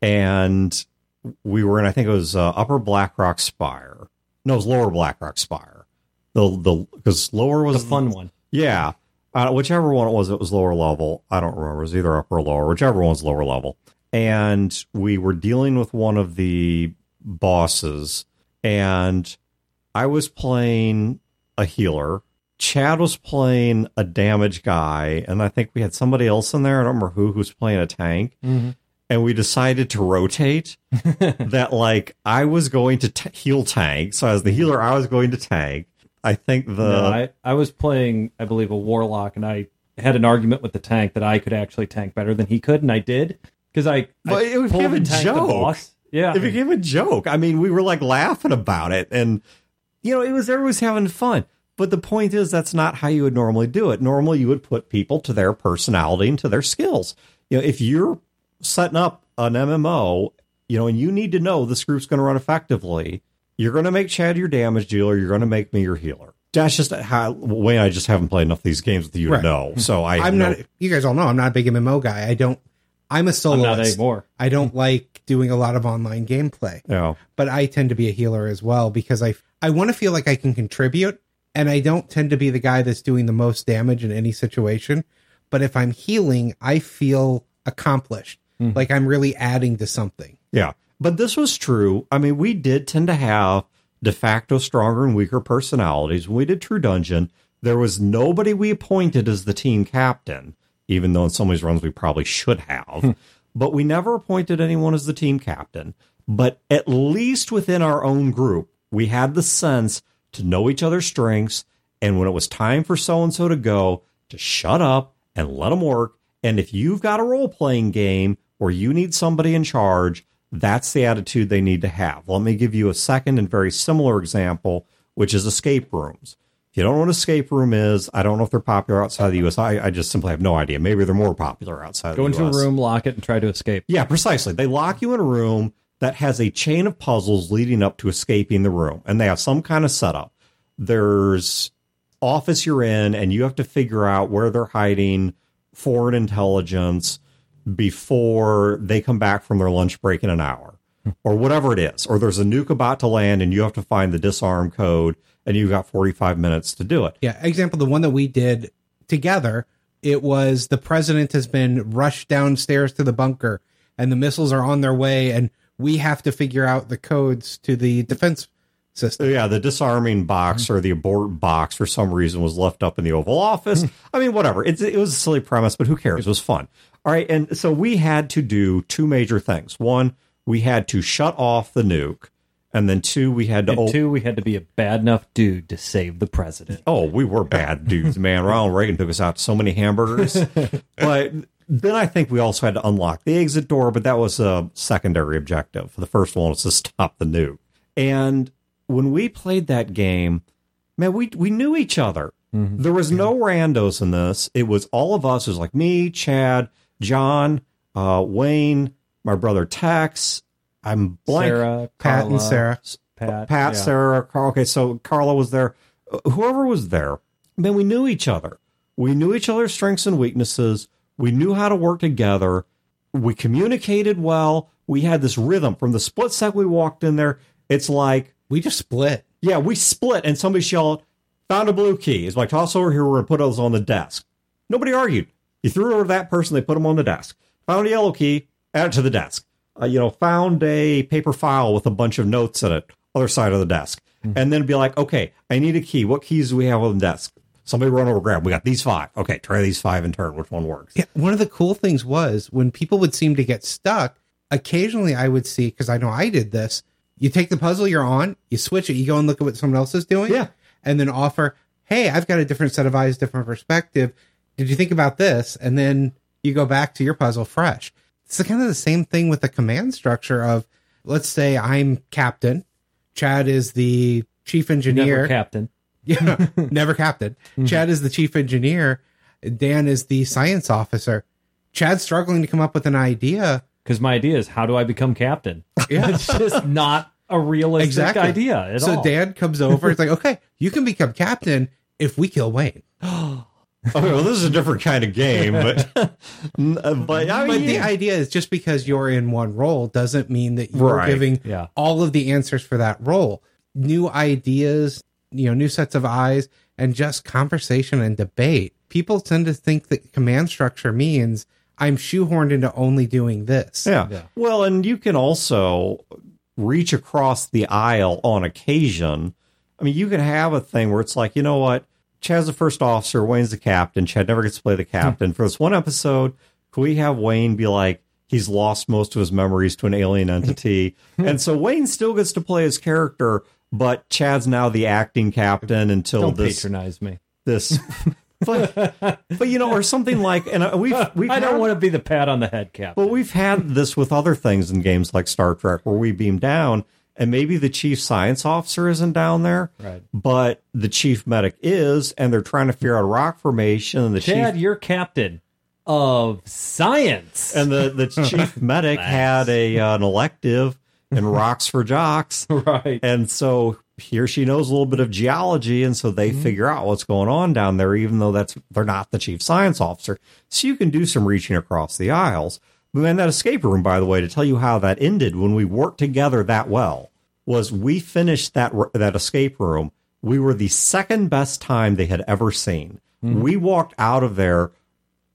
and we were in I think it was uh, Upper Blackrock Spire. No, it was Lower Blackrock Spire. The the because lower was The fun one. Yeah. Uh, whichever one it was, it was lower level. I don't remember. It was either upper or lower, whichever one was lower level. And we were dealing with one of the bosses, and I was playing a healer. Chad was playing a damage guy, and I think we had somebody else in there. I don't remember who who's playing a tank. Mhm. And we decided to rotate that, like, I was going to t- heal tank. So, as the healer, I was going to tank. I think the. no, I, I was playing, I believe, a warlock, and I had an argument with the tank that I could actually tank better than he could, and I did because I, But I it became a and tanked the joke. Yeah, it became a joke. I mean, we were like laughing about it, and you know, it was everyone was having fun. But the point is, that's not how you would normally do it. Normally, you would put people to their personality and to their skills. You know, if you're setting up an MMO, you know, and you need to know this group's going to run effectively, you're going to make Chad your damage dealer. You're going to make me your healer. That's just how Wayne. I just haven't played enough of these games with you Right. to know. So I, I'm know- not. You guys all know I'm not a big MMO guy. I don't. I'm a I'm soloist. not anymore. I don't like doing a lot of online gameplay, You know, but I tend to be a healer as well because I I want to feel like I can contribute, and I don't tend to be the guy that's doing the most damage in any situation. But if I'm healing, I feel accomplished. Mm-hmm. like I'm really adding to something. Yeah. But this was true. I mean, we did tend to have de facto stronger and weaker personalities. When we did True Dungeon, there was nobody we appointed as the team captain, even though in some of these runs we probably should have. Hmm. but we never appointed anyone as the team captain. But at least within our own group, we had the sense to know each other's strengths. And when it was time for so and so to go, to shut up and let them work. And if you've got a role playing game where you need somebody in charge, that's the attitude they need to have. Let me give you a second and very similar example, which is escape rooms. If you don't know what escape room is, I don't know if they're popular outside the U.S. I, I just simply have no idea. Maybe they're more popular outside Go into a room, lock it, and try to escape. Yeah, precisely. They lock you in a room that has a chain of puzzles leading up to escaping the room, and they have some kind of setup. There's office you're in, and you have to figure out where they're hiding foreign intelligence before they come back from their lunch break in an hour, hmm. or whatever it is. Or there's a nuke about to land, and you have to find the disarm code, and you've got 45 minutes to do it. Yeah, example, the one that we did together, it was the president has been rushed downstairs to the bunker and the missiles are on their way and we have to figure out the codes to the defense system. Yeah, the disarming box mm-hmm. or the abort box for some reason was left up in the Oval Office. Mm-hmm. I mean, whatever. It's, it was a silly premise, but who cares? It was fun. All right. And so we had to do two major things. One, we had to shut off the nuke. And then two, we had to. And two, we had to be a bad enough dude to save the president. Oh, we were bad dudes, man. Ronald Reagan took us out to so many hamburgers. but then I think we also had to unlock the exit door, but that was a secondary objective. The first one was to stop the nuke. And when we played that game, man, we we knew each other. There was no randos in this. It was all of us. It was like me, Chad, John, uh, Wayne, my brother Tex. I'm blank. Sarah, Pat and Sarah. Pat, Pat, yeah. Sarah, Carl. Okay, so Carla was there. Whoever was there, man, we knew each other. We knew each other's strengths and weaknesses. We knew how to work together. We communicated well. We had this rhythm from the split second we walked in there. It's like, We just split. yeah, we split, and somebody yelled, "Found a blue key." It's like toss over here. We're gonna put those on the desk. Nobody argued. You threw it over to that person. They put them on the desk. Found a yellow key. Add it to the desk. Uh, you know, found a paper file with a bunch of notes in it. Other side of the desk, and then be like, okay, I need a key. What keys do we have on the desk? Somebody run over, grab. We got these five. Okay, try these five in turn. Which one works? Yeah, one of the cool things was when people would seem to get stuck, occasionally I would see, because I know I did this, you take the puzzle you're on, you switch it, you go and look at what someone else is doing, Yeah. and then offer, hey, I've got a different set of eyes, different perspective. Did you think about this? And then you go back to your puzzle fresh. It's kind of the same thing with the command structure of, let's say I'm captain, Chad is the chief engineer. Never captain. Yeah, never captain. Mm-hmm. Chad is the chief engineer. Dan is the science officer. Chad's struggling to come up with an idea. Because my idea is, how do I become captain? Yeah. it's just not a realistic Exactly. idea at all. so all. Dan comes over. It's like, okay, you can become captain if we kill Wayne. Oh, okay, well, this is a different kind of game, but but I mean, But the idea is just because you're in one role doesn't mean that you're Right. giving Yeah. all of the answers for that role. New ideas, you know, new sets of eyes, and just conversation and debate. People tend to think that command structure means I'm shoehorned into only doing this. Yeah. Yeah. Well, and you can also reach across the aisle on occasion. I mean, you can have a thing where it's like, you know what? Chad's the first officer, Wayne's the captain. Chad never gets to play the hmm. captain. For this one episode, could we have Wayne be like, he's lost most of his memories to an alien entity? Hmm. and so Wayne still gets to play his character, but Chad's now the acting captain until Don't this patronize me. this but but you know or something like and uh, we've we've I don't had- want to be the pat on the head captain. But we've had this with other things in games like Star Trek where we beam down and maybe the chief science officer isn't down there, Right. but the chief medic is, and they're trying to figure out a rock formation, and the Chad, chief you're captain of science. and the, the chief medic had a uh, an elective in rocks for jocks, right. and so he or she knows a little bit of geology, and so they Mm-hmm. figure out what's going on down there, even though that's they're not the chief science officer. So you can do some reaching across the aisles. But man, that escape room, by the way, to tell you how that ended when we worked together that well, was we finished that that escape room. We were the second best time they had ever seen. Mm-hmm. We walked out of there,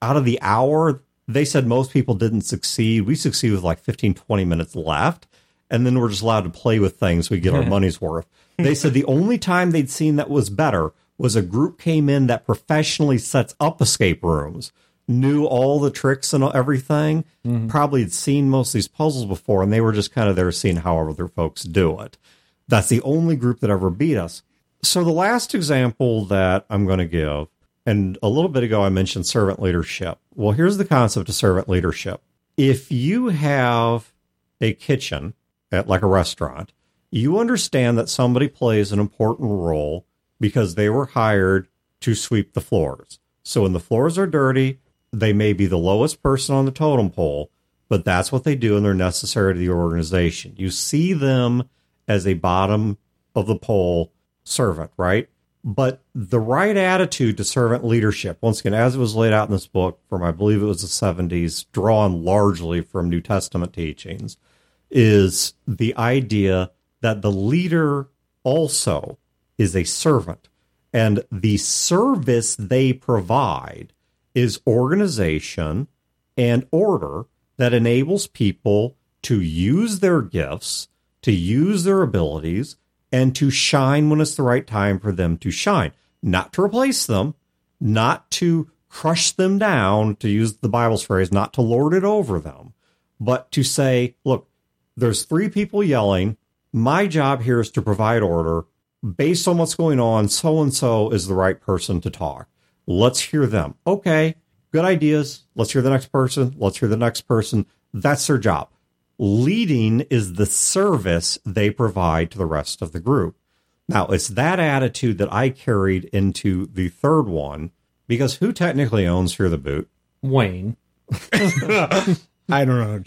out of the hour they said most people didn't succeed. We succeed with like 15, 20 minutes left. And then we're just allowed to play with things. We get our money's worth. They said the only time they'd seen that was better was a group came in that professionally sets up escape rooms, knew all the tricks and everything, mm-hmm. probably had seen most of these puzzles before, and they were just kind of there seeing how other folks do it. That's the only group that ever beat us. So the last example that I'm going to give, and a little bit ago I mentioned servant leadership. Well, here's the concept of servant leadership. If you have a kitchen at like a restaurant, you understand that somebody plays an important role because they were hired to sweep the floors. So when the floors are dirty, they may be the lowest person on the totem pole, but that's what they do and they're necessary to the organization. You see them as a bottom of the pole servant, right? But the right attitude to servant leadership, once again, as it was laid out in this book from, I believe it was the 70s, drawn largely from New Testament teachings, is the idea that the leader also is a servant. And the service they provide is organization and order that enables people to use their gifts, to use their abilities, and to shine when it's the right time for them to shine. Not to replace them, not to crush them down, to use the Bible's phrase, not to lord it over them, but to say, look, there's three people yelling. My job here is to provide order. Based on what's going on, so and so is the right person to talk. Let's hear them. Okay, good ideas. Let's hear the next person. Let's hear the next person. That's their job. Leading is the service they provide to the rest of the group. Now, it's that attitude that I carried into the third one because who technically owns Fear the Boot? Wayne. I don't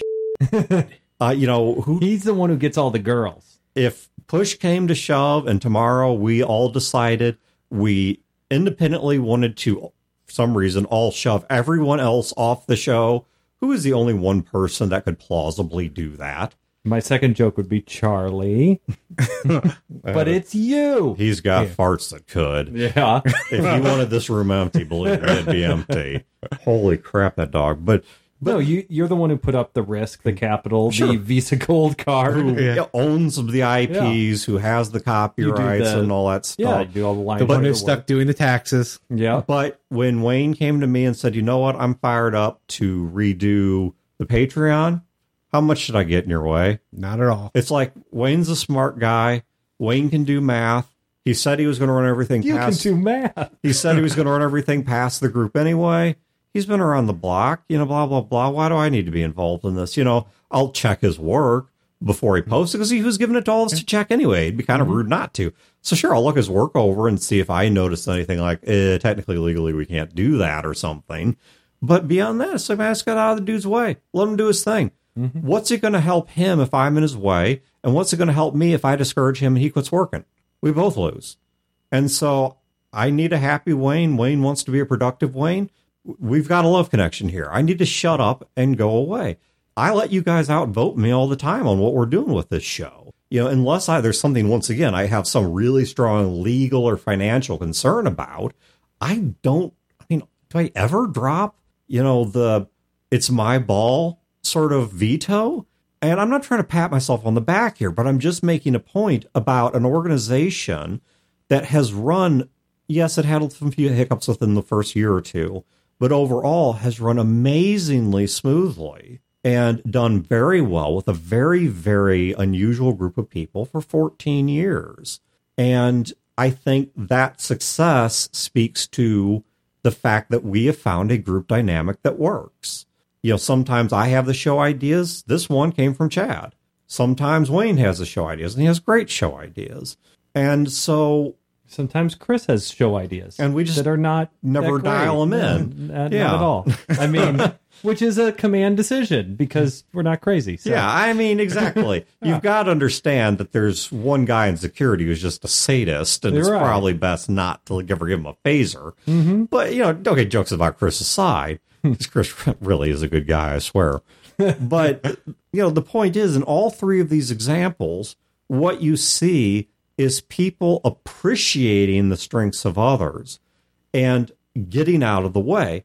know. Uh, you know, who He's the one who gets all the girls. if push came to shove and tomorrow we all decided we independently wanted to for some reason all shove everyone else off the show who is the only one person that could plausibly do that My second joke would be Charlie, but it's you. he's got farts that could Yeah. if you wanted this room empty believe me it'd be empty holy crap that dog but no, you you're the one who put up the risk, the capital, the Visa Gold card. who owns the ips who has the copyrights the- and all that stuff Yeah, do all the line. The one who's stuck doing the taxes. Yeah. But when Wayne came to me and said, "You know what? I'm fired up to redo the Patreon. How much should I get in your way?" Not at all. It's like Wayne's a smart guy. Wayne can do math. He said he was going to run everything You can do math. he said he was going to run everything past the group anyway. He's been around the block, you know, blah blah blah. Why do I need to be involved in this? You know, I'll check his work before he posts it because he was giving it to all of us to check anyway. It'd be kind of rude not to. So sure, I'll look his work over and see if I notice anything like eh, technically legally we can't do that or something. But beyond that, it's like man, it's got out of the dude's way. Let him do his thing. What's it going to help him if I'm in his way, and what's it going to help me if I discourage him and he quits working? We both lose. And so I need a happy Wayne. Wayne wants to be a productive Wayne. We've got a love connection here. I need to shut up and go away. I let you guys outvote me all the time on what we're doing with this show. You know, unless I there's something once again I have some really strong legal or financial concern about, I don't I mean, do I ever drop, you know, the it's my ball sort of veto? And I'm not trying to pat myself on the back here, but I'm just making a point about an organization that has run, yes, it had some few hiccups within the first year or two, but overall has run amazingly smoothly and done very well with a very, very unusual group of people for 14 years. And I think that success speaks to the fact that we have found a group dynamic that works. You know, sometimes I have the show ideas. This one came from Chad. Sometimes Wayne has the show ideas, and he has great show ideas. And so Sometimes Chris has show ideas, And we just that are not never dial 'em in. No, not, Yeah. not at all. I mean, which is a command decision because we're not crazy. So. Yeah, I mean, exactly. You've got to understand that there's one guy in security who's just a sadist, and it's You're right. probably best not to ever give him a phaser. Mm-hmm. But, you know, don't get jokes about Chris aside, 'cause Chris really is a good guy, I swear. But, you know, the point is, in all three of these examples, what you see is people appreciating the strengths of others and getting out of the way.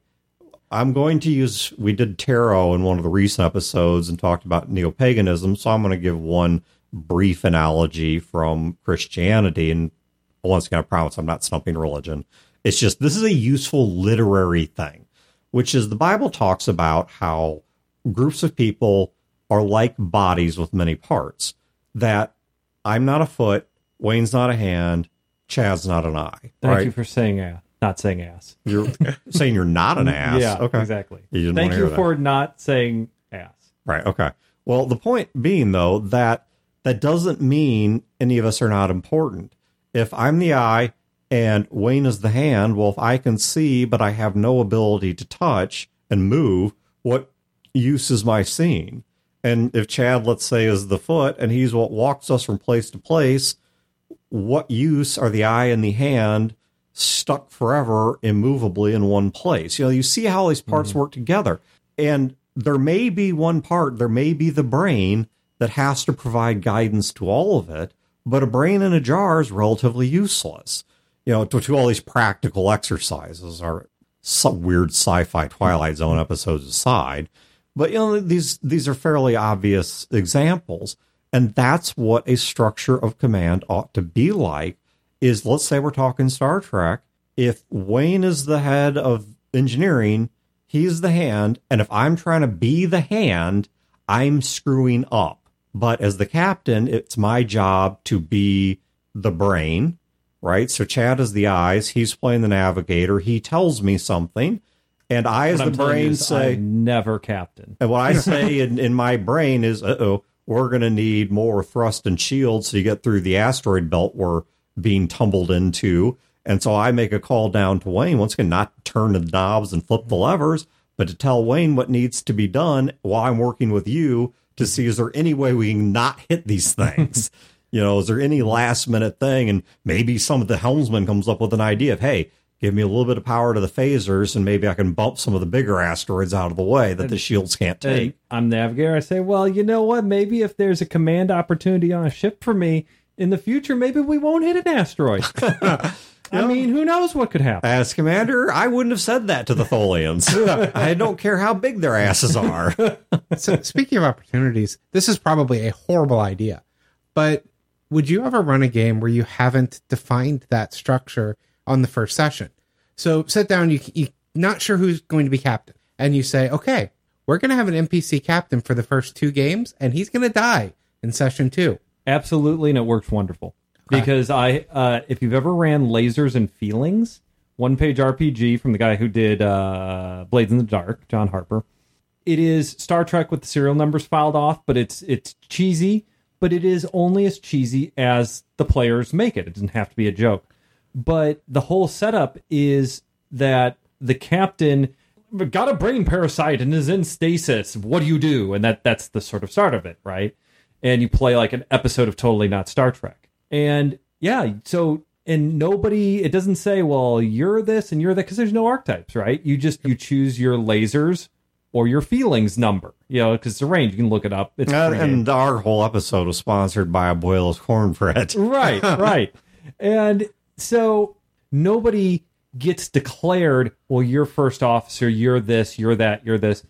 I'm going to use, we did tarot in one of the recent episodes and talked about neo paganism. So I'm going to give one brief analogy from Christianity. And once again, I promise I'm not stumping religion. It's just this is a useful literary thing, which is the Bible talks about how groups of people are like bodies with many parts. That I'm not a foot, Wayne's not a hand, Chad's not an eye. Thank right? you for saying ass, not saying ass. You're saying you're not an ass. Yeah, okay. exactly. You Thank you hear that. for not saying ass. Right. Okay. Well, the point being though that that doesn't mean any of us are not important. If I'm the eye and Wayne is the hand, well, if I can see but I have no ability to touch and move, what use is my seeing? And if Chad, let's say, is the foot and he's what walks us from place to place, what use are the eye and the hand stuck forever immovably in one place? You know, you see how these parts mm-hmm. work together. And there may be one part, there may be the brain that has to provide guidance to all of it, but a brain in a jar is relatively useless. You know, to, to all these practical exercises are some weird sci-fi Twilight Zone episodes aside. But you know, these these are fairly obvious examples. And that's what a structure of command ought to be like. Is let's say we're talking Star Trek. If Wayne is the head of engineering, he's the hand, and if I'm trying to be the hand, I'm screwing up. But as the captain, it's my job to be the brain, right? So Chad is the eyes, he's playing the navigator, he tells me something, and I as What the brain say I'm never captain. and what I say in, in my brain is, uh oh, we're going to need more thrust and shield so you get through the asteroid belt we're being tumbled into. And so I make a call down to Wayne, once again, not to turn the knobs and flip the levers, but to tell Wayne what needs to be done while I'm working with you to see is there any way we can not hit these things? you know, is there any last minute thing? And maybe some of the helmsman comes up with an idea of, hey, give me a little bit of power to the phasers and maybe I can bump some of the bigger asteroids out of the way that the shields can't take. I'm navigator. I say, well, you know what? Maybe if there's a command opportunity on a ship for me in the future, maybe we won't hit an asteroid. I mean, who knows what could happen? As commander, I wouldn't have said that to the Tholians. I don't care how big their asses are. so speaking of opportunities, this is probably a horrible idea. But would you ever run a game where you haven't defined that structure on the first session? So sit down, you you not sure who's going to be captain, and you say, okay, we're going to have an NPC captain for the first two games, and he's going to die in session two. Absolutely, and it works wonderful. Because I, uh, if you've ever ran Lasers and Feelings, one page RPG from the guy who did uh, Blades in the Dark, John Harper, it is Star Trek with the serial numbers filed off, but it's it's cheesy, but it is only as cheesy as the players make it. It doesn't have to be a joke. But the whole setup is that the captain got a brain parasite and is in stasis. What do you do? And that that's the sort of start of it, right? And you play like an episode of Totally Not Star Trek. And yeah, so and nobody it doesn't say, well, you're this and you're that because there's no archetypes, right? You just you choose your lasers or your feelings number, you know, because it's a range. You can look it up. It's Uh, and our whole episode was sponsored by a boil Abuela's Cornbread. right, right. And so nobody gets declared, well, you're first officer, you're this, you're that, you're this.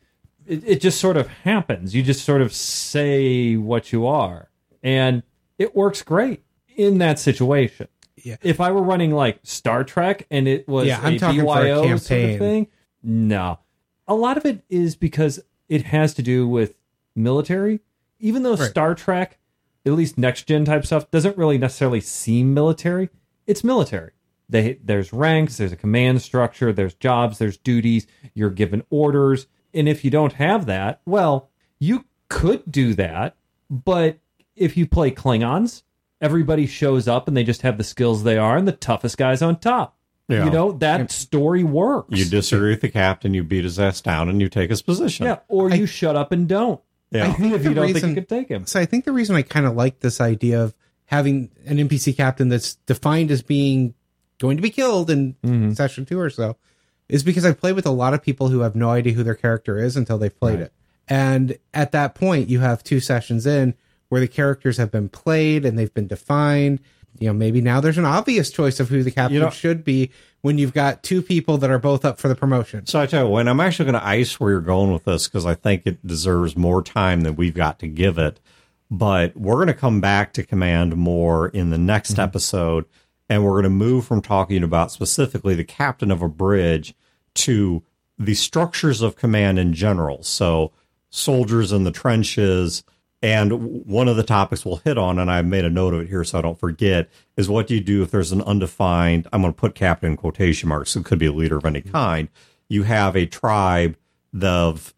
It, it just sort of happens. You just sort of say what you are. And it works great in that situation. Yeah. If I were running like Star Trek and it was Yeah, I'm a talking for a BYO sort campaign. of thing, no. A lot of it is because it has to do with military. Even though Right. Star Trek, at least next gen type stuff, doesn't really necessarily seem military, it's military. They, there's ranks, there's a command structure, there's jobs, there's duties, you're given orders. And if you don't have that, well, you could do that. But if you play Klingons, everybody shows up and they just have the skills they are, and the toughest guy's on top. Yeah. You know, that story works. You disagree with the captain, you beat his ass down, and you take his position. yeah, or you shut up and don't. Yeah. I think If you don't reason, think you could take him. So I think the reason I kind of like this idea of having an NPC captain that's defined as being going to be killed in mm-hmm. session two or so is because I play with a lot of people who have no idea who their character is until they've played it. And at that point, you have two sessions in where the characters have been played and they've been defined. you know, maybe now there's an obvious choice of who the captain You know- should be when you've got two people that are both up for the promotion. So I tell you when I'm actually going to ice where you're going with this because I think it deserves more time than we've got to give it. But we're going to come back to command more in the next mm-hmm. episode, and we're going to move from talking about specifically the captain of a bridge to the structures of command in general. So soldiers in the trenches. And one of the topics we'll hit on, and I made a note of it here so I don't forget, is what do you do if there's an undefined, I'm going to put captain in quotation marks, it could be a leader of any mm-hmm. kind. You have a tribe of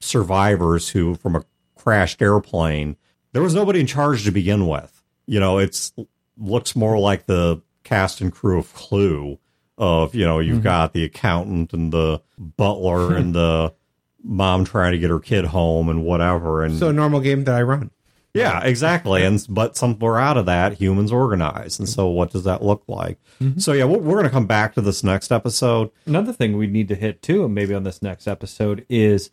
survivors who, from a crashed airplane, there was nobody in charge to begin with. You know, it's looks more like the cast and crew of Clue. Of you know, you've mm-hmm. got the accountant and the butler and the mom trying to get her kid home and whatever. And So a normal game that I run. yeah, exactly. And but somewhere out of that, humans organize. And so, what does that look like? Mm-hmm. So, yeah, we're, we're going to come back to this next episode. Another thing we need to hit too, maybe on this next episode, is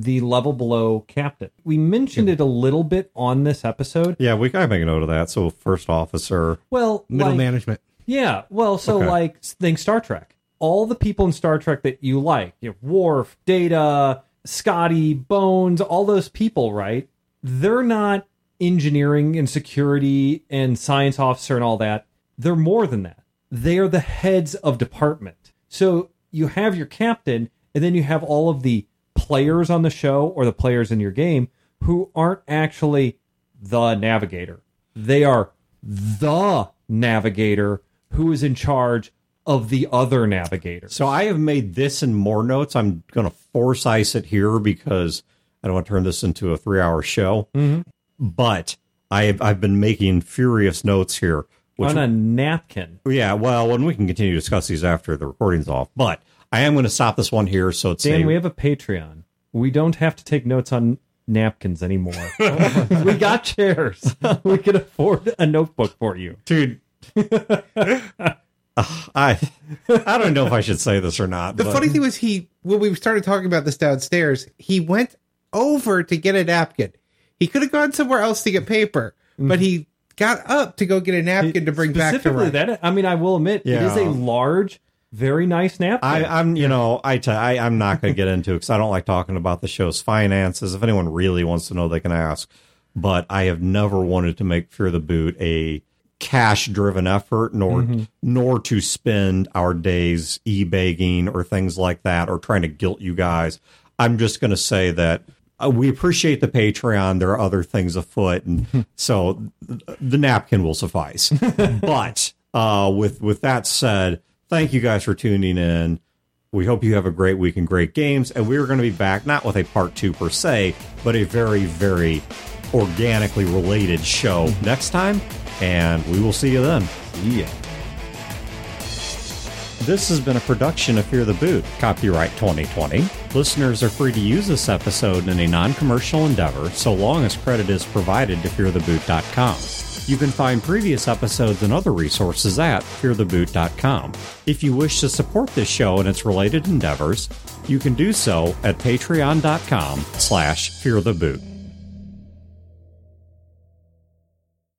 the level below captain. We mentioned it a little bit on this episode. Yeah, we got to make a note of that. So, first officer. Well, Middle like- management. Yeah. Well, so Okay. like think Star Trek. All the people in Star Trek that you like, you know, Worf, Data, Scotty, Bones, all those people, right? They're not engineering and security and science officer and all that. They're more than that. They are the heads of department. So you have your captain, and then you have all of the players on the show or the players in your game who aren't actually the navigator. They are the navigator who is in charge of the other navigators. So, I have made this in more notes. I'm going to force ice it here because I don't want to turn this into a three hour show. Mm-hmm. But I have, I've been making furious notes here. Which on a napkin. Yeah, well, and we can continue to discuss these after the recording's off. But I am going to stop this one here. So it's Dan, a, we have a Patreon. We don't have to take notes on napkins anymore. we got chairs. We can afford a notebook for you. dude. Ugh, I I don't know if I should say this or not. The but funny thing was he when we started talking about this downstairs, he went over to get a napkin. He could have gone somewhere else to get paper, but mm-hmm. he got up to go get a napkin to bring back to Specifically, Ryan. that I mean, I will admit it is a large, very nice napkin. I, I'm, you know, I, t- I I'm not going to get into it because I don't like talking about the show's finances. If anyone really wants to know, they can ask. But I have never wanted to make Fear the Boot a cash-driven effort, nor nor to spend our days e-begging or things like that, or trying to guilt you guys. I'm just going to say that uh, we appreciate the Patreon. There are other things afoot, and so th- the napkin will suffice. but uh, with with that said, thank you guys for tuning in. We hope you have a great week and great games, and we're going to be back not with a part two per se, but a very very organically related show mm-hmm. next time. And we will see you then. yeah. This has been a production of Fear the Boot, copyright 2020. Listeners are free to use this episode in a non commercial endeavor so long as credit is provided to feartheboot.com. You can find previous episodes and other resources at feartheboot.com. If you wish to support this show and its related endeavors, you can do so at patreon.com slash feartheboot.